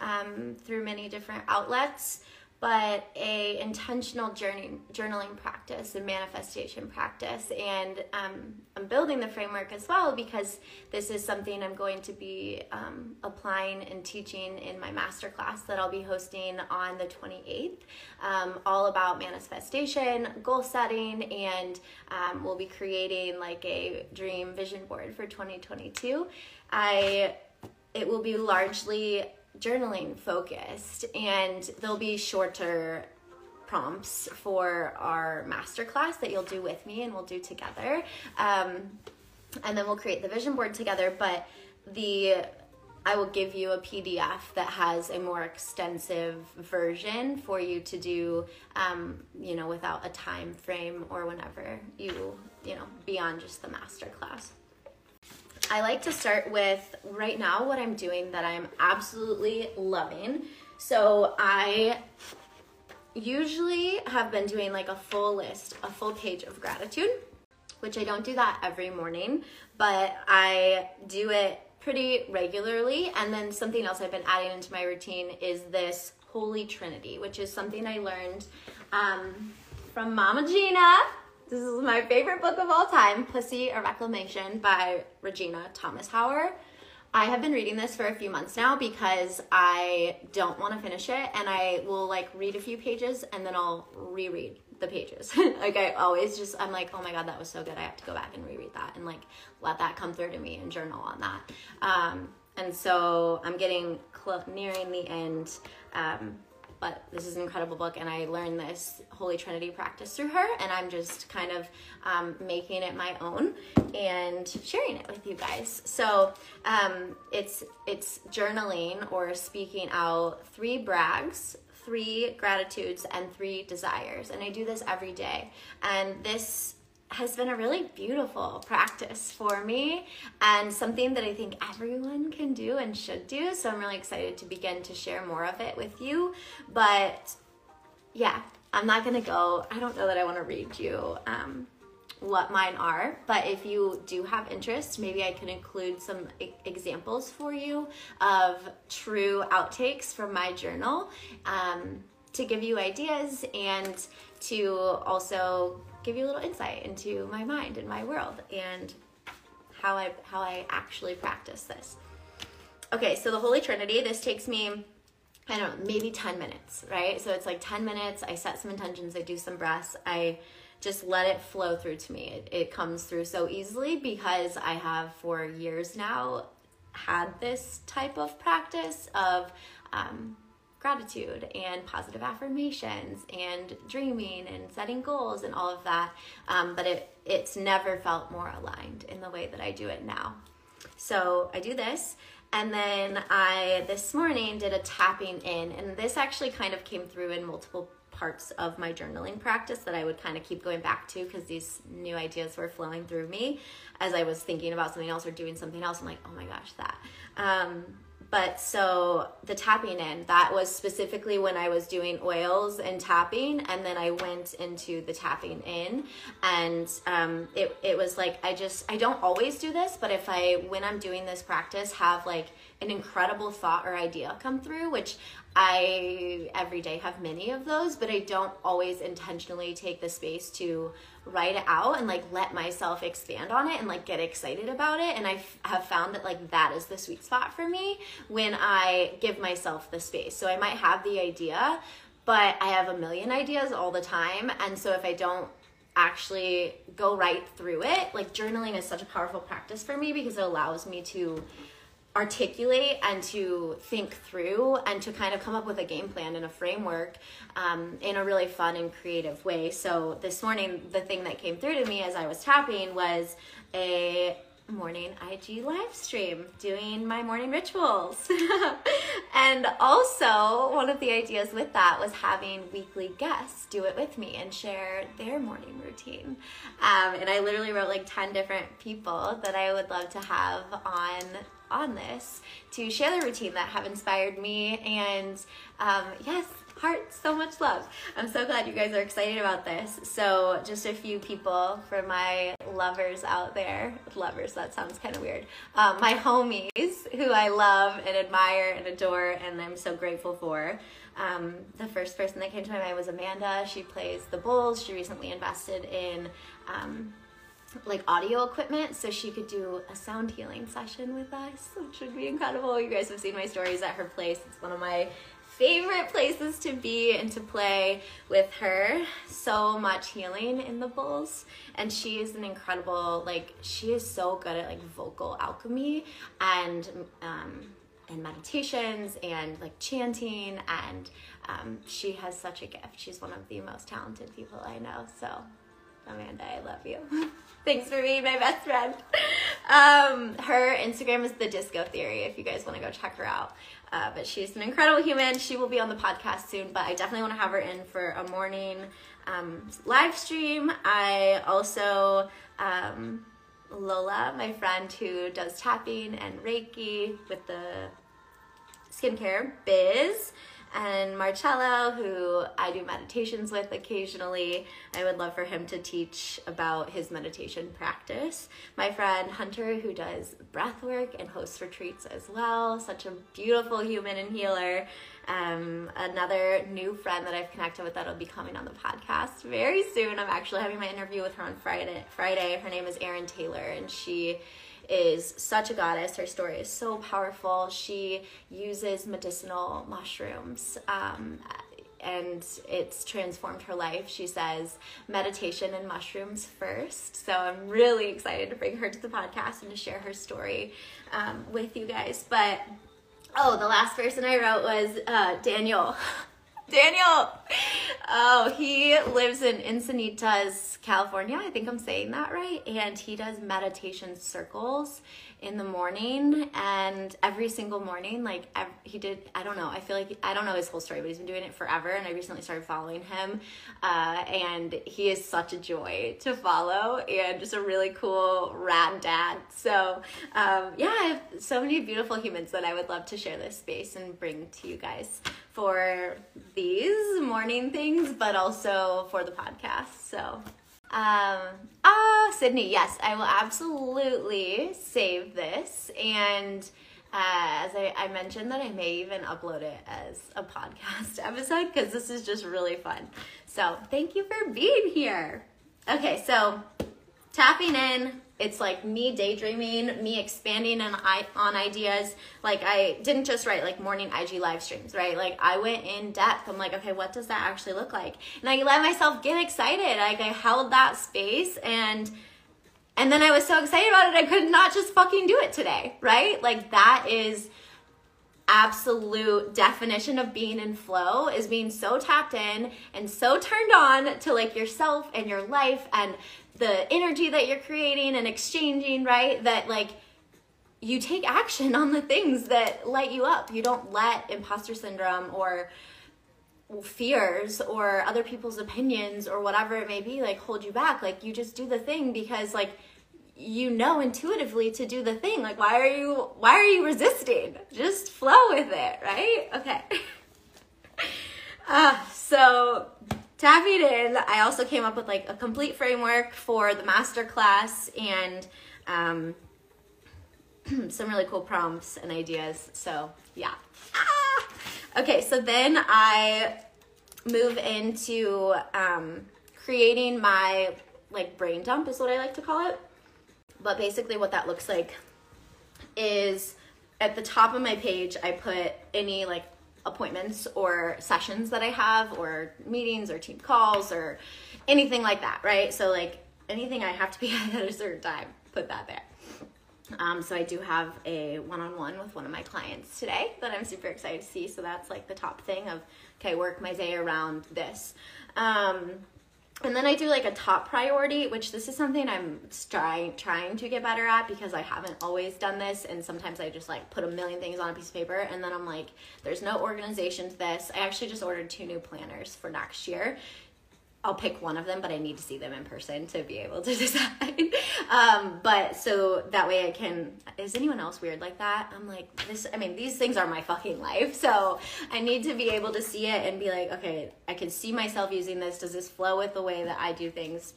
um, through many different outlets. But a intentional journey, journaling practice and manifestation practice. And um, I'm building the framework as well because this is something I'm going to be um, applying and teaching in my masterclass that I'll be hosting on the 28th, um, all about manifestation, goal setting, and um, we'll be creating like a dream vision board for 2022. I it will be largely journaling focused and there'll be shorter prompts for our masterclass that you'll do with me and we'll do together. Um, and then we'll create the vision board together but the i will give you a pdf that has a more extensive version for you to do um, you know without a time frame or whenever you you know beyond just the masterclass I like to start with right now what I'm doing that I'm absolutely loving. So I usually have been doing like a full list, a full page of gratitude, which I don't do that every morning, but I do it pretty regularly. And then something else I've been adding into my routine is this Holy Trinity, which is something I learned um, from Mama Gena this is my favorite book of all time, Pussy, A Reclamation by Regena Thomashauer. I have been reading this for a few months now because I don't want to finish it and I will like read a few pages and then I'll reread the pages. like I always just I'm like, "Oh my god, that was so good. I have to go back and reread that and like let that come through to me and journal on that." Um and so I'm getting close nearing the end um but this is an incredible book and i learned this holy trinity practice through her and i'm just kind of um, making it my own and sharing it with you guys. So um, it's it's journaling or speaking out three brags three gratitudes and three desires and i do this every day. And this has been a really beautiful practice for me and something that I think everyone can do and should do. So I'm really excited to begin to share more of it with you. But yeah, I'm not gonna go, I don't know that I wanna read you um, what mine are, but if you do have interest, maybe I can include some e- examples for you of true outtakes from my journal um, to give you ideas and to also give you a little insight into my mind and my world and how I how I actually practice this. Okay, so the Holy Trinity, this takes me I don't know, maybe 10 minutes, right? So it's like 10 minutes, I set some intentions, I do some breaths, I just let it flow through to me. It, it comes through so easily because I have for years now had this type of practice of um, gratitude and positive affirmations and dreaming and setting goals and all of that. Um, but it it's never felt more aligned in the way that I do it now. So I do this. And then I this morning did a tapping in, and this actually kind of came through in multiple parts of my journaling practice that I would kind of keep going back to because these new ideas were flowing through me as I was thinking about something else or doing something else. I'm like, oh my gosh, that. Um, but so the tapping in, that was specifically when I was doing oils and tapping, and then I went into the tapping in, and um, it it was like I just I don't always do this, but if I when I'm doing this practice have like an incredible thought or idea come through, which I every day have many of those, but I don't always intentionally take the space to write it out and like let myself expand on it and like get excited about it and I f- have found that like that is the sweet spot for me when I give myself the space. So I might have the idea, but I have a million ideas all the time and so if I don't actually go right through it, like journaling is such a powerful practice for me because it allows me to articulate and to think through and to kind of come up with a game plan and a framework um, in a really fun and creative way. So this morning, the thing that came through to me as I was tapping was a morning IG live stream doing my morning rituals. and also, one of the ideas with that was having weekly guests do it with me and share their morning routine. Um, and I literally wrote like 10 different people that I would love to have on on this to share the routine that have inspired me. And um, yes, heart, so much love. I'm so glad you guys are excited about this. So, just a few people for my lovers out there. Lovers, that sounds kind of weird. Um, my homies who I love and admire and adore, and I'm so grateful for. Um, the first person that came to my mind was Amanda. She plays the bowls. She recently invested in um, like audio equipment so she could do a sound healing session with us, which would be incredible. You guys have seen my stories at her place. It's one of my favorite places to be and to play with her. So much healing in the bowls. And she is an incredible, like, she is so good at like vocal alchemy and, um, and meditations and like chanting and um, she has such a gift. She's one of the most talented people I know. So Amanda, I love you. Thanks for being my best friend. Um, her Instagram is the Disco Theory if you guys want to go check her out. Uh, but she's an incredible human. She will be on the podcast soon, but I definitely want to have her in for a morning um, live stream. I also, um, Lola, my friend who does tapping and Reiki with the skincare biz and Marcello, who I do meditations with occasionally. I would love for him to teach about his meditation practice. My friend Hunter, who does breath work and hosts retreats as well, such a beautiful human and healer. Um, another new friend that I've connected with that'll be coming on the podcast very soon. I'm actually having my interview with her on Friday. Friday. Her name is Erin Taylor, and she is such a goddess. Her story is so powerful. She uses medicinal mushrooms. Um, and it's transformed her life. She says meditation and mushrooms first. So I'm really excited to bring her to the podcast and to share her story um, with you guys. But oh, the last person I wrote was uh, Daniel. Daniel. Oh, he lives in Encinitas, California. I think I'm saying that right. And he does meditation circles in the morning and every single morning like every, he did i don't know i feel like i don't know his whole story but he's been doing it forever and i recently started following him uh, and he is such a joy to follow and just a really cool rad dad. So um, yeah i have so many beautiful humans that i would love to share this space and bring to you guys for these morning things but also for the podcast so um, ah, Sydney, yes, I will absolutely save this. And uh, as I, I mentioned, that I may even upload it as a podcast episode because this is just really fun. So thank you for being here. Okay, so tapping in it's like me daydreaming, me expanding on, on ideas. Like I didn't just write like morning IG live streams, right? Like I went in depth. I'm like, okay, what does that actually look like? And I let myself get excited. Like I held that space and and then I was so excited about it I could not just fucking do it today, right? Like that is absolute definition of being in flow is being so tapped in and so turned on to like yourself and your life and the energy that you're creating and exchanging, right? That like you take action on the things that light you up. You don't let imposter syndrome or fears or other people's opinions or whatever it may be like hold you back. Like you just do the thing because like you know intuitively to do the thing. Like why are you why are you resisting? Just flow with it, right? Okay. uh, so tapping in, I also came up with like a complete framework for the master class and um, some really cool prompts and ideas. So yeah. Ah! Okay, so then I move into um, creating my like brain dump is what I like to call it. But basically, what that looks like is at the top of my page, I put any like appointments or sessions that I have, or meetings or team calls or anything like that, right? So, like anything I have to be at a certain time, put that there. Um, so I do have a one-on-one with one of my clients today that I'm super excited to see. So that's like the top thing of okay, work my day around this. Um, and then I do like a top priority, which this is something I'm trying trying to get better at because I haven't always done this, and sometimes I just like put a million things on a piece of paper, and then I'm like, there's no organization to this. I actually just ordered two new planners for next year, I'll pick one of them, but I need to see them in person to be able to decide. um, but so that way I can. Is anyone else weird like that? I'm like this. I mean, these things are my fucking life, so I need to be able to see it and be like, okay, I can see myself using this. Does this flow with the way that I do things?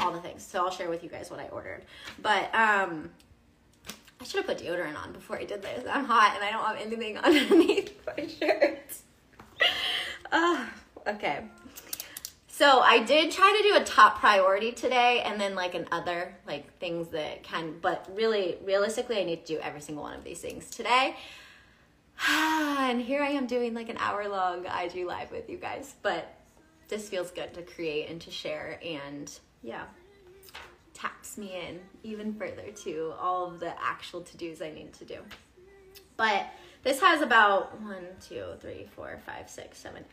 All the things. So I'll share with you guys what I ordered. But um, I should have put deodorant on before I did this. I'm hot and I don't have anything underneath my shirt. uh, okay. So I did try to do a top priority today and then like an other like things that can but really realistically I need to do every single one of these things today. and here I am doing like an hour long IG live with you guys, but this feels good to create and to share and yeah taps me in even further to all of the actual to-dos I need to do. But this has about one, two, three, four, five, six, seven,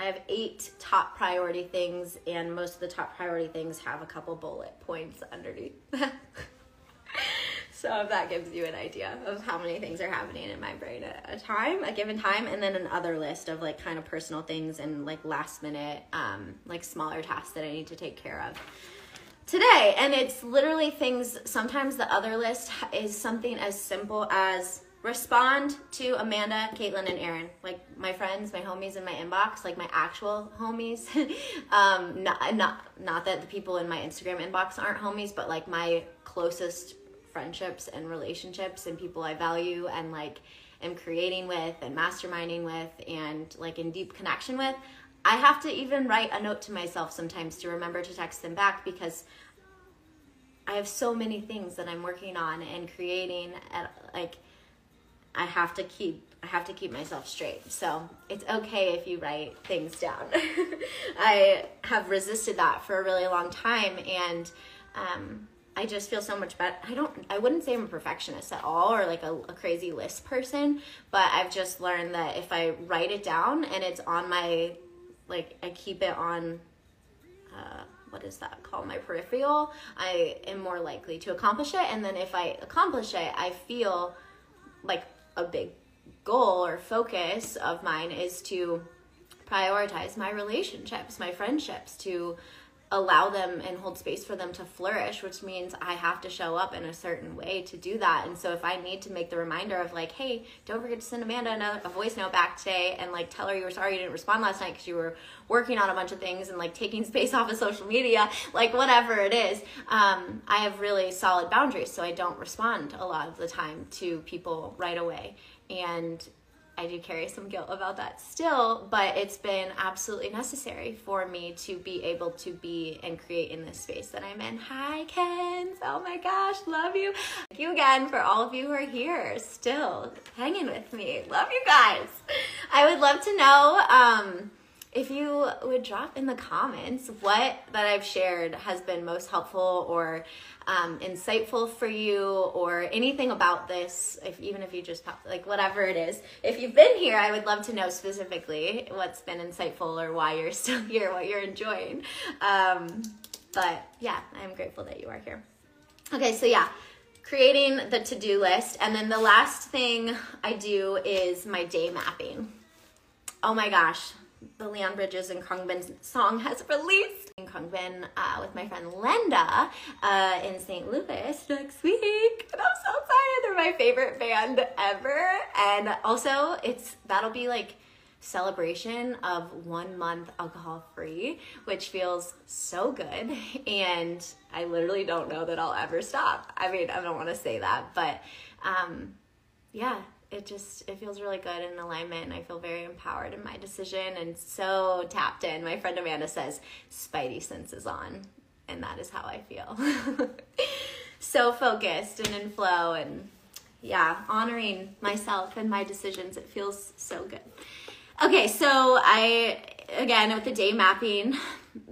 I have eight top priority things, and most of the top priority things have a couple bullet points underneath. so if that gives you an idea of how many things are happening in my brain at a time, a given time, and then another list of like kind of personal things and like last minute, um, like smaller tasks that I need to take care of today. And it's literally things. Sometimes the other list is something as simple as respond to Amanda, Caitlin, and Aaron, like my friends, my homies in my inbox, like my actual homies. um, not not not that the people in my Instagram inbox aren't homies, but like my closest friendships and relationships and people I value and like am creating with and masterminding with and like in deep connection with. I have to even write a note to myself sometimes to remember to text them back because I have so many things that I'm working on and creating at like I have to keep I have to keep myself straight. So it's okay if you write things down. I have resisted that for a really long time and um, I just feel so much better. I don't I wouldn't say I'm a perfectionist at all or like a, a crazy list person, but I've just learned that if I write it down and it's on my like I keep it on uh, what is that called my peripheral i am more likely to accomplish it and then if i accomplish it i feel like a big goal or focus of mine is to prioritize my relationships, my friendships, to allow them and hold space for them to flourish, which means I have to show up in a certain way to do that. And so if I need to make the reminder of like, hey, don't forget to send Amanda a voice note back today and like tell her you were sorry you didn't respond last night because you were working on a bunch of things and like taking space off of social media, like whatever it is, um, I have really solid boundaries. So I don't respond a lot of the time to people right away. And I do carry some guilt about that still, but it's been absolutely necessary for me to be able to be and create in this space that I'm in. Hi, Kens. Oh my gosh, love you. Thank you again for all of you who are here still hanging with me. Love you guys. I would love to know. Um, if you would drop in the comments what that I've shared has been most helpful or um, insightful for you or anything about this, if even if you just pop, like whatever it is. If you've been here, I would love to know specifically what's been insightful or why you're still here, what you're enjoying. Um, but yeah, I'm grateful that you are here. Okay, so yeah, creating the to do list. And then the last thing I do is my day mapping. Oh my gosh, the Leon Bridges and Khruangbin song has released. In Khruangbin uh, with my friend Linda uh, in St. Louis next week. And I'm so excited. They're my favorite band ever. And also, it's that'll be like celebration of one month alcohol free, which feels so good. And I literally don't know that I'll ever stop. I mean, I don't want to say that, but um, yeah, it just it feels really good in alignment and I feel very empowered in my decision and so tapped in. My friend Amanda says spidey sense is on and that is how I feel. so focused and in flow and yeah, honoring myself and my decisions. It feels so good. Okay, so I again with the day mapping,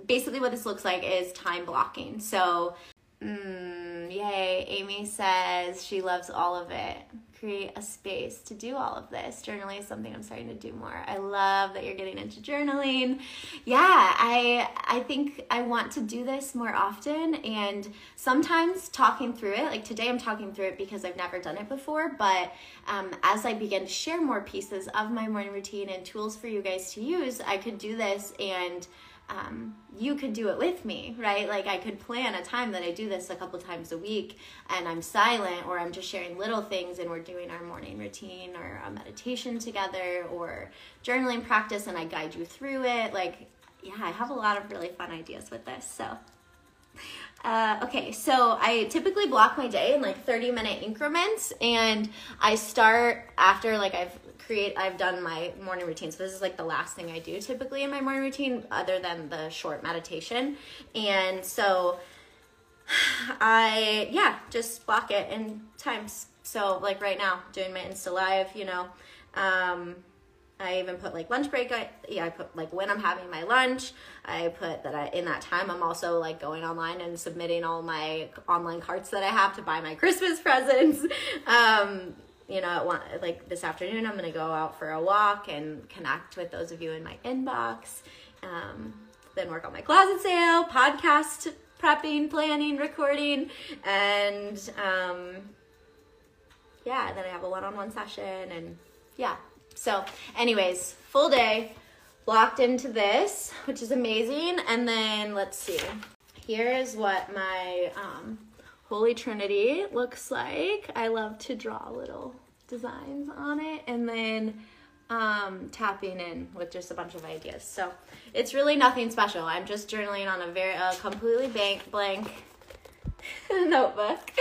basically what this looks like is time blocking. So mm, yay, Amy says she loves all of it create a space to do all of this. Journaling is something I'm starting to do more. I love that you're getting into journaling. Yeah, I I think I want to do this more often and sometimes talking through it, like today I'm talking through it because I've never done it before, but um, as I begin to share more pieces of my morning routine and tools for you guys to use, I could do this and um, you could do it with me, right? Like I could plan a time that I do this a couple times a week and I'm silent or I'm just sharing little things and we're doing our morning routine or a meditation together or journaling practice and I guide you through it. Like, yeah, I have a lot of really fun ideas with this. So, uh, okay, so I typically block my day in like 30 minute increments and I start after like I've create I've done my morning routine. So this is like the last thing I do typically in my morning routine other than the short meditation. And so I yeah, just block it in times. So like right now, doing my Insta live, you know, um, I even put like lunch break. I, yeah, I put like when I'm having my lunch. I put that I in that time I'm also like going online and submitting all my online carts that I have to buy my Christmas presents. Um, you know, one, like this afternoon, I'm gonna go out for a walk and connect with those of you in my inbox. Um, then work on my closet sale, podcast prepping, planning, recording, and um, yeah, then I have a one-on-one session, and yeah. So, anyways, full day blocked into this, which is amazing. And then let's see. Here is what my um, Holy Trinity looks like. I love to draw little designs on it and then um, tapping in with just a bunch of ideas. So it's really nothing special. I'm just journaling on a very uh, completely blank, blank notebook.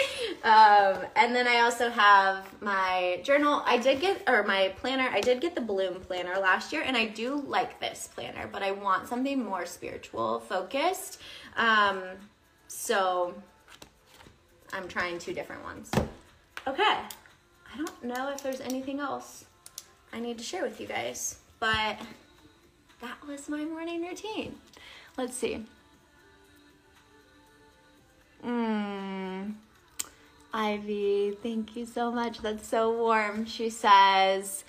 Um, and then I also have my journal. I did get, or my planner, I did get the Bloom planner last year, and I do like this planner, but I want something more spiritual focused. Um, so I'm trying two different ones. Okay. I don't know if there's anything else I need to share with you guys, but that was my morning routine. Let's see. Mmm. Ivy, thank you so much. That's so warm. She says,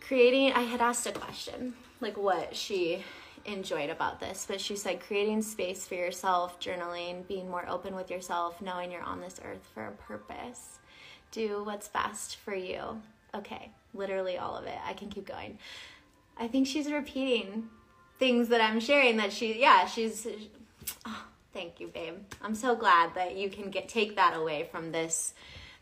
creating, I had asked a question, like what she enjoyed about this, but she said creating space for yourself, journaling, being more open with yourself, knowing you're on this earth for a purpose. Do what's best for you. Okay, literally all of it. I can keep going. I think she's repeating things that I'm sharing that she, yeah, she's, oh, thank you, babe. I'm so glad that you can get take that away from this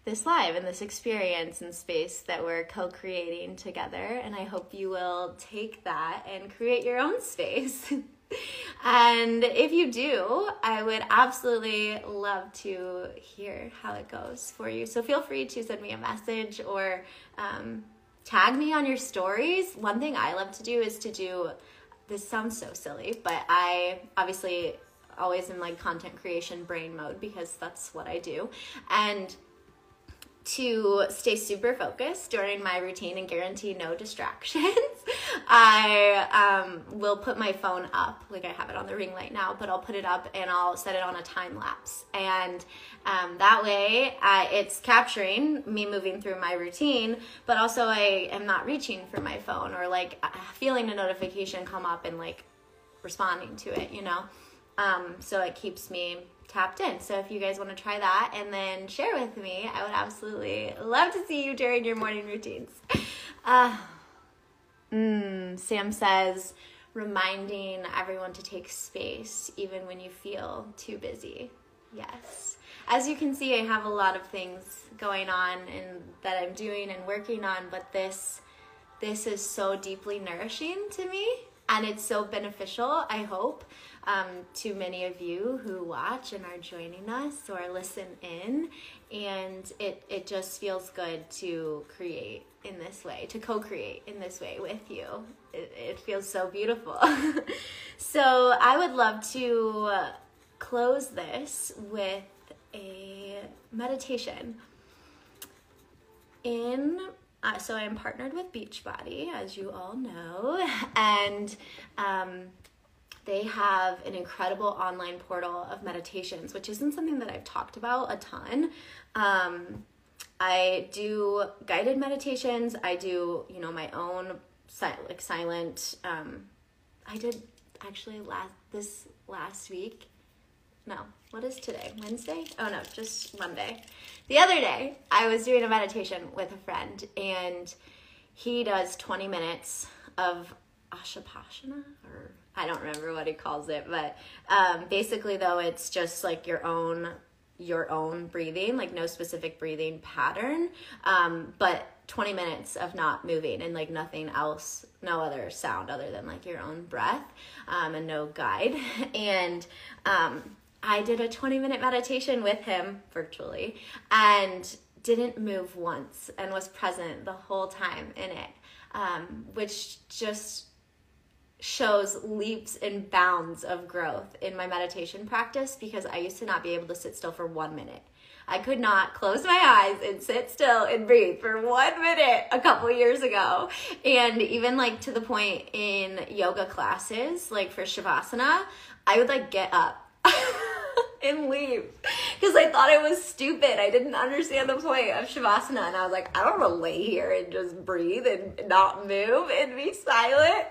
this live and this experience and space that we're co-creating together and I hope you will take that and create your own space. and if you do, I would absolutely love to hear how it goes for you. So feel free to send me a message or um, tag me on your stories. One thing I love to do is to do this sounds so silly, but I obviously always in like content creation brain mode because that's what I do. And to stay super focused during my routine and guarantee no distractions, I um, will put my phone up. Like I have it on the ring light now, but I'll put it up and I'll set it on a time lapse. And um, that way uh, it's capturing me moving through my routine, but also I am not reaching for my phone or like uh, feeling a notification come up and like responding to it, you know? Um, so it keeps me tapped in. So if you guys want to try that and then share with me, I would absolutely love to see you during your morning routines. Uh, mm, Sam says, reminding everyone to take space even when you feel too busy. Yes. As you can see, I have a lot of things going on and that I'm doing and working on, but this this is so deeply nourishing to me and it's so beneficial, I hope um, to many of you who watch and are joining us or listen in. And it, it just feels good to create in this way, to co create in this way with you. It, it feels so beautiful. so I would love to close this with a meditation. In uh, so I'm partnered with Beachbody, as you all know, and um, they have an incredible online portal of meditations, which isn't something that I've talked about a ton. Um, I do guided meditations. I do, you know, my own like silent. Um, I did actually last this last week. No, what is today? Wednesday? Oh no, just Monday. The other day, I was doing a meditation with a friend, and he does 20 minutes of Ashapashana or I don't remember what he calls it, but um, basically though it's just like your own your own breathing, like no specific breathing pattern, um, but 20 minutes of not moving and like nothing else, no other sound other than like your own breath um, and no guide. And um, I did a 20 minute meditation with him virtually and didn't move once and was present the whole time in it. um, which just shows leaps and bounds of growth in my meditation practice because I used to not be able to sit still for one minute. I could not close my eyes and sit still and breathe for one minute a couple years ago. And even like to the point in yoga classes, like for Shavasana, I would like get up. and leave because I thought it was stupid. I didn't understand the point of Shavasana, and I was like, I don't want to lay here and just breathe and not move and be silent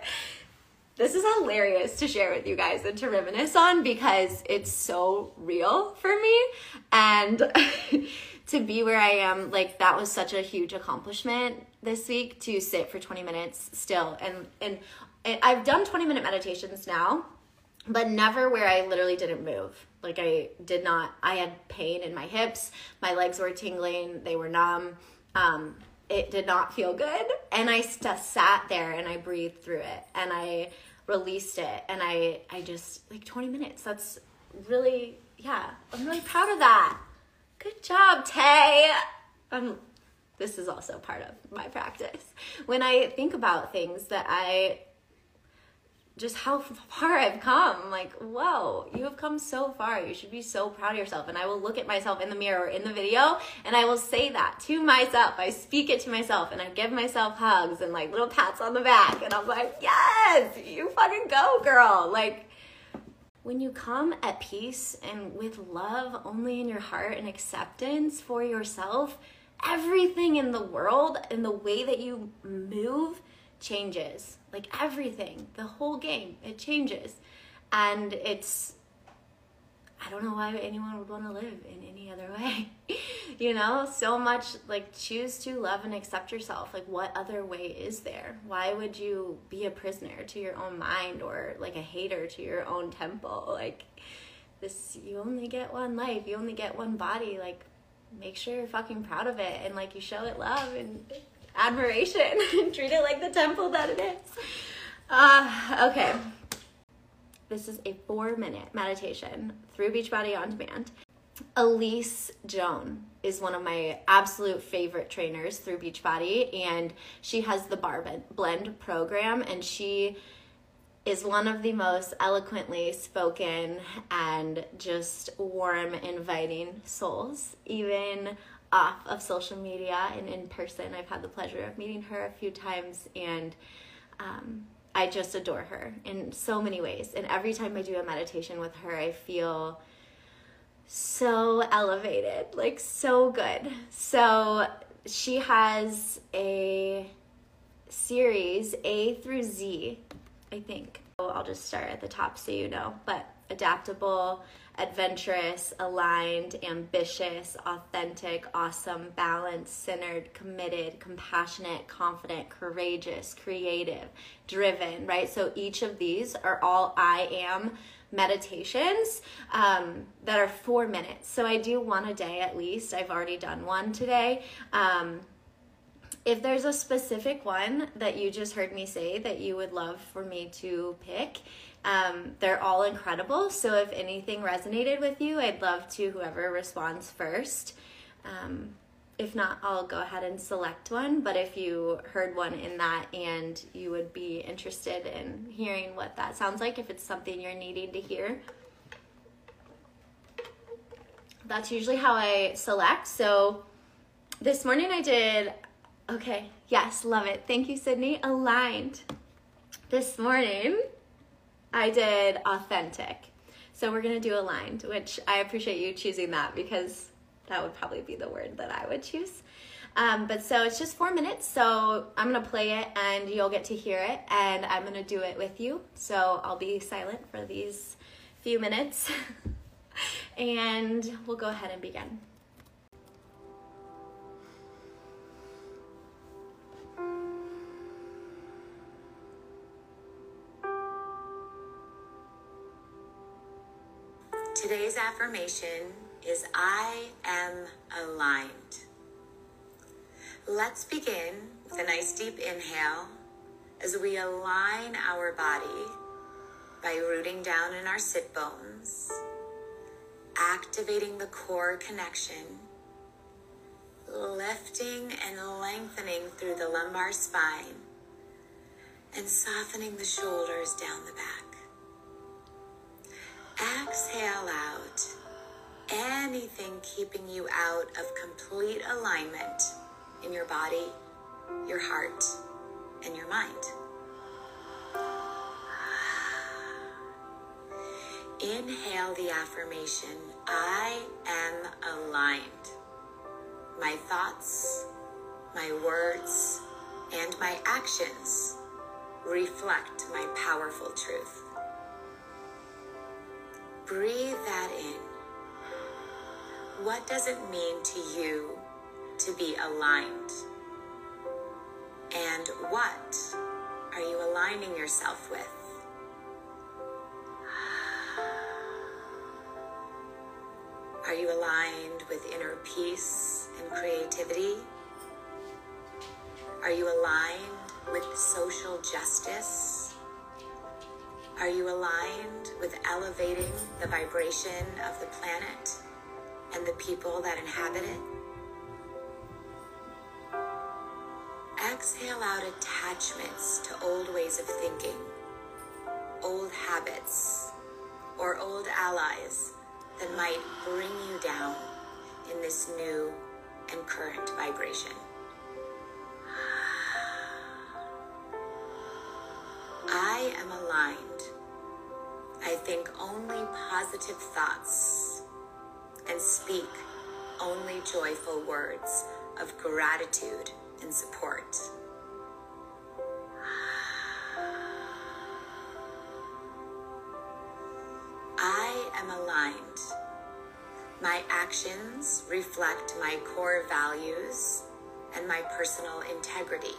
this is hilarious to share with you guys and to reminisce on because it's so real for me. And to be where I am like that was such a huge accomplishment this week to sit for 20 minutes still. And and, I've done 20 minute meditations now but never where I literally didn't move. Like I did not I had pain in my hips. My legs were tingling. They were numb. Um it did not feel good. And i just sat there and i breathed through it. And i released it and i i just like 20 minutes. That's really yeah i'm really proud of that. Good job tay. Um this is also part of my practice. When i think about things that i just how far I've come. Like, whoa, you have come so far. You should be so proud of yourself. And I will look at myself in the mirror in the video and I will say that to myself. I speak it to myself and I give myself hugs and like little pats on the back. And I'm like, yes, you fucking go, girl. Like, when you come at peace and with love only in your heart and acceptance for yourself, everything in the world and the way that you move changes. Like everything, the whole game, it changes. And it's, I don't know why anyone would want to live in any other way. you know, so much like choose to love and accept yourself. Like, what other way is there? Why would you be a prisoner to your own mind or like a hater to your own temple? Like, this, you only get one life, you only get one body. Like, make sure you're fucking proud of it and like you show it love and admiration and treat it like the temple that it is. Uh, okay. This is a four minute meditation through Beachbody on demand. Elise Joan is one of my absolute favorite trainers through Beachbody, and she has the Barre Blend program, and she is one of the most eloquently spoken and just warm, inviting souls, even off of social media and in person. I've had the pleasure of meeting her a few times and um, I just adore her in so many ways. And every time I do a meditation with her, I feel so elevated, like so good. So she has a series A through Z, I think. I'll just start at the top so you know, but adaptable adventurous, aligned, ambitious, authentic, awesome, balanced, centered, committed, compassionate, confident, courageous, creative, driven, right? So each of these are all I am meditations um, that are four minutes. So I do one a day at least. I've already done one today. Um, if there's a specific one that you just heard me say that you would love for me to pick, um, they're all incredible. So if anything resonated with you, I'd love to whoever responds first. Um, if not, I'll go ahead and select one. But if you heard one in that and you would be interested in hearing what that sounds like, if it's something you're needing to hear, that's usually how I select. So this morning I did, okay, yes, love it. Thank you, Sydney. Aligned. This morning I did authentic. So we're to do aligned, which I appreciate you choosing that because that would probably be the word that I would choose. Um, but so it's just four minutes. So I'm to play it and you'll get to hear it. And I'm to do it with you. So I'll be silent for these few minutes. and we'll go ahead and begin. Today's affirmation is I am aligned. Let's begin with a nice deep inhale as we align our body by rooting down in our sit bones, activating the core connection, lifting and lengthening through the lumbar spine, and softening the shoulders down the back. Exhale out anything keeping you out of complete alignment in your body, your heart, and your mind. Inhale the affirmation I am aligned. My thoughts, my words, and my actions reflect my powerful truth. Breathe that in. What does it mean to you to be aligned? And what are you aligning yourself with? Are you aligned with inner peace and creativity? Are you aligned with social justice? Are you aligned with elevating the vibration of the planet and the people that inhabit it? Exhale out attachments to old ways of thinking, old habits, or old allies that might bring you down in this new and current vibration. I am aligned. Think only positive thoughts and speak only joyful words of gratitude and support. I am aligned. My actions reflect my core values and my personal integrity.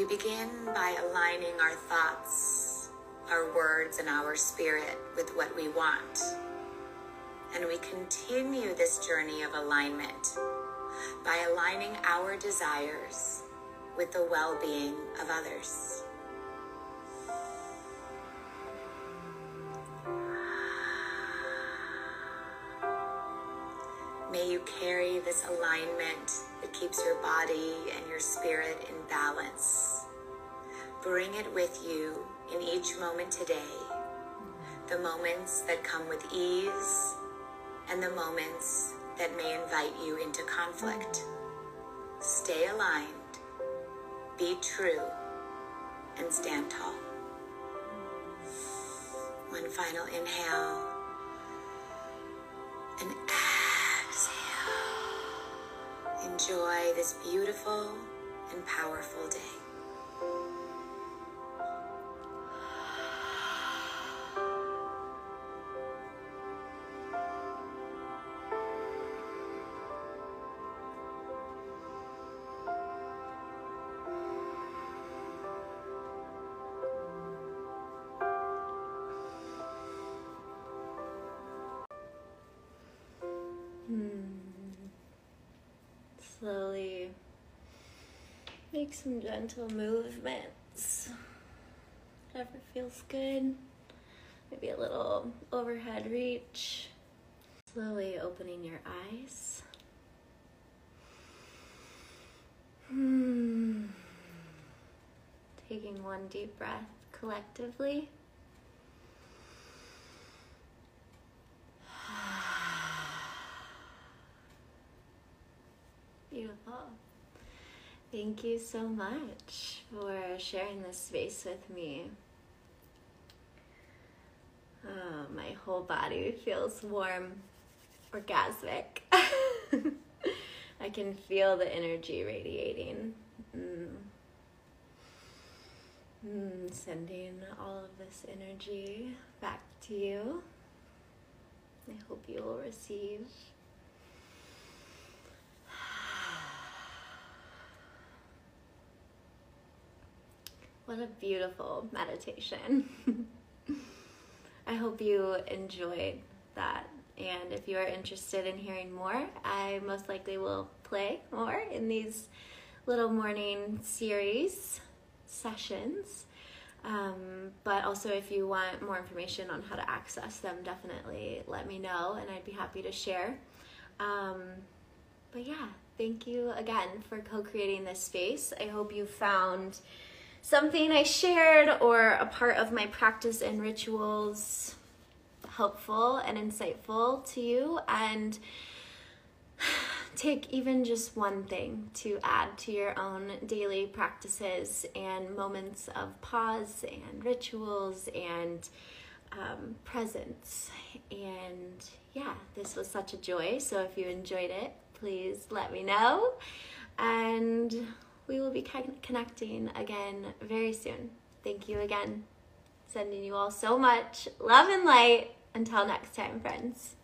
We begin by aligning our thoughts, our words, and our spirit with what we want. And we continue this journey of alignment by aligning our desires with the well being of others. Carry this alignment that keeps your body and your spirit in balance. Bring it with you in each moment today. The moments that come with ease and the moments that may invite you into conflict. Stay aligned, be true, and stand tall. One final inhale and exhale. Enjoy this beautiful and powerful day. Hmm. Slowly make some gentle movements. Whatever feels good. Maybe a little overhead reach. Slowly opening your eyes. Hmm. Taking one deep breath collectively. Beautiful. Thank you so much for sharing this space with me. Oh, my whole body feels warm, orgasmic. I can feel the energy radiating. Mm. Mm, sending all of this energy back to you. I hope you will receive. What a beautiful meditation. I hope you enjoyed that. And if you are interested in hearing more, I most likely will play more in these little morning series sessions. Um, but also, if you want more information on how to access them, definitely let me know and I'd be happy to share. Um, but yeah, thank you again for co creating this space. I hope you found something I shared or a part of my practice and rituals helpful and insightful to you. And take even just one thing to add to your own daily practices and moments of pause and rituals and um, presence. And yeah, this was such a joy. So if you enjoyed it, please let me know. And we will be connecting again very soon. Thank you again. Sending you all so much love and light. Until next time, friends.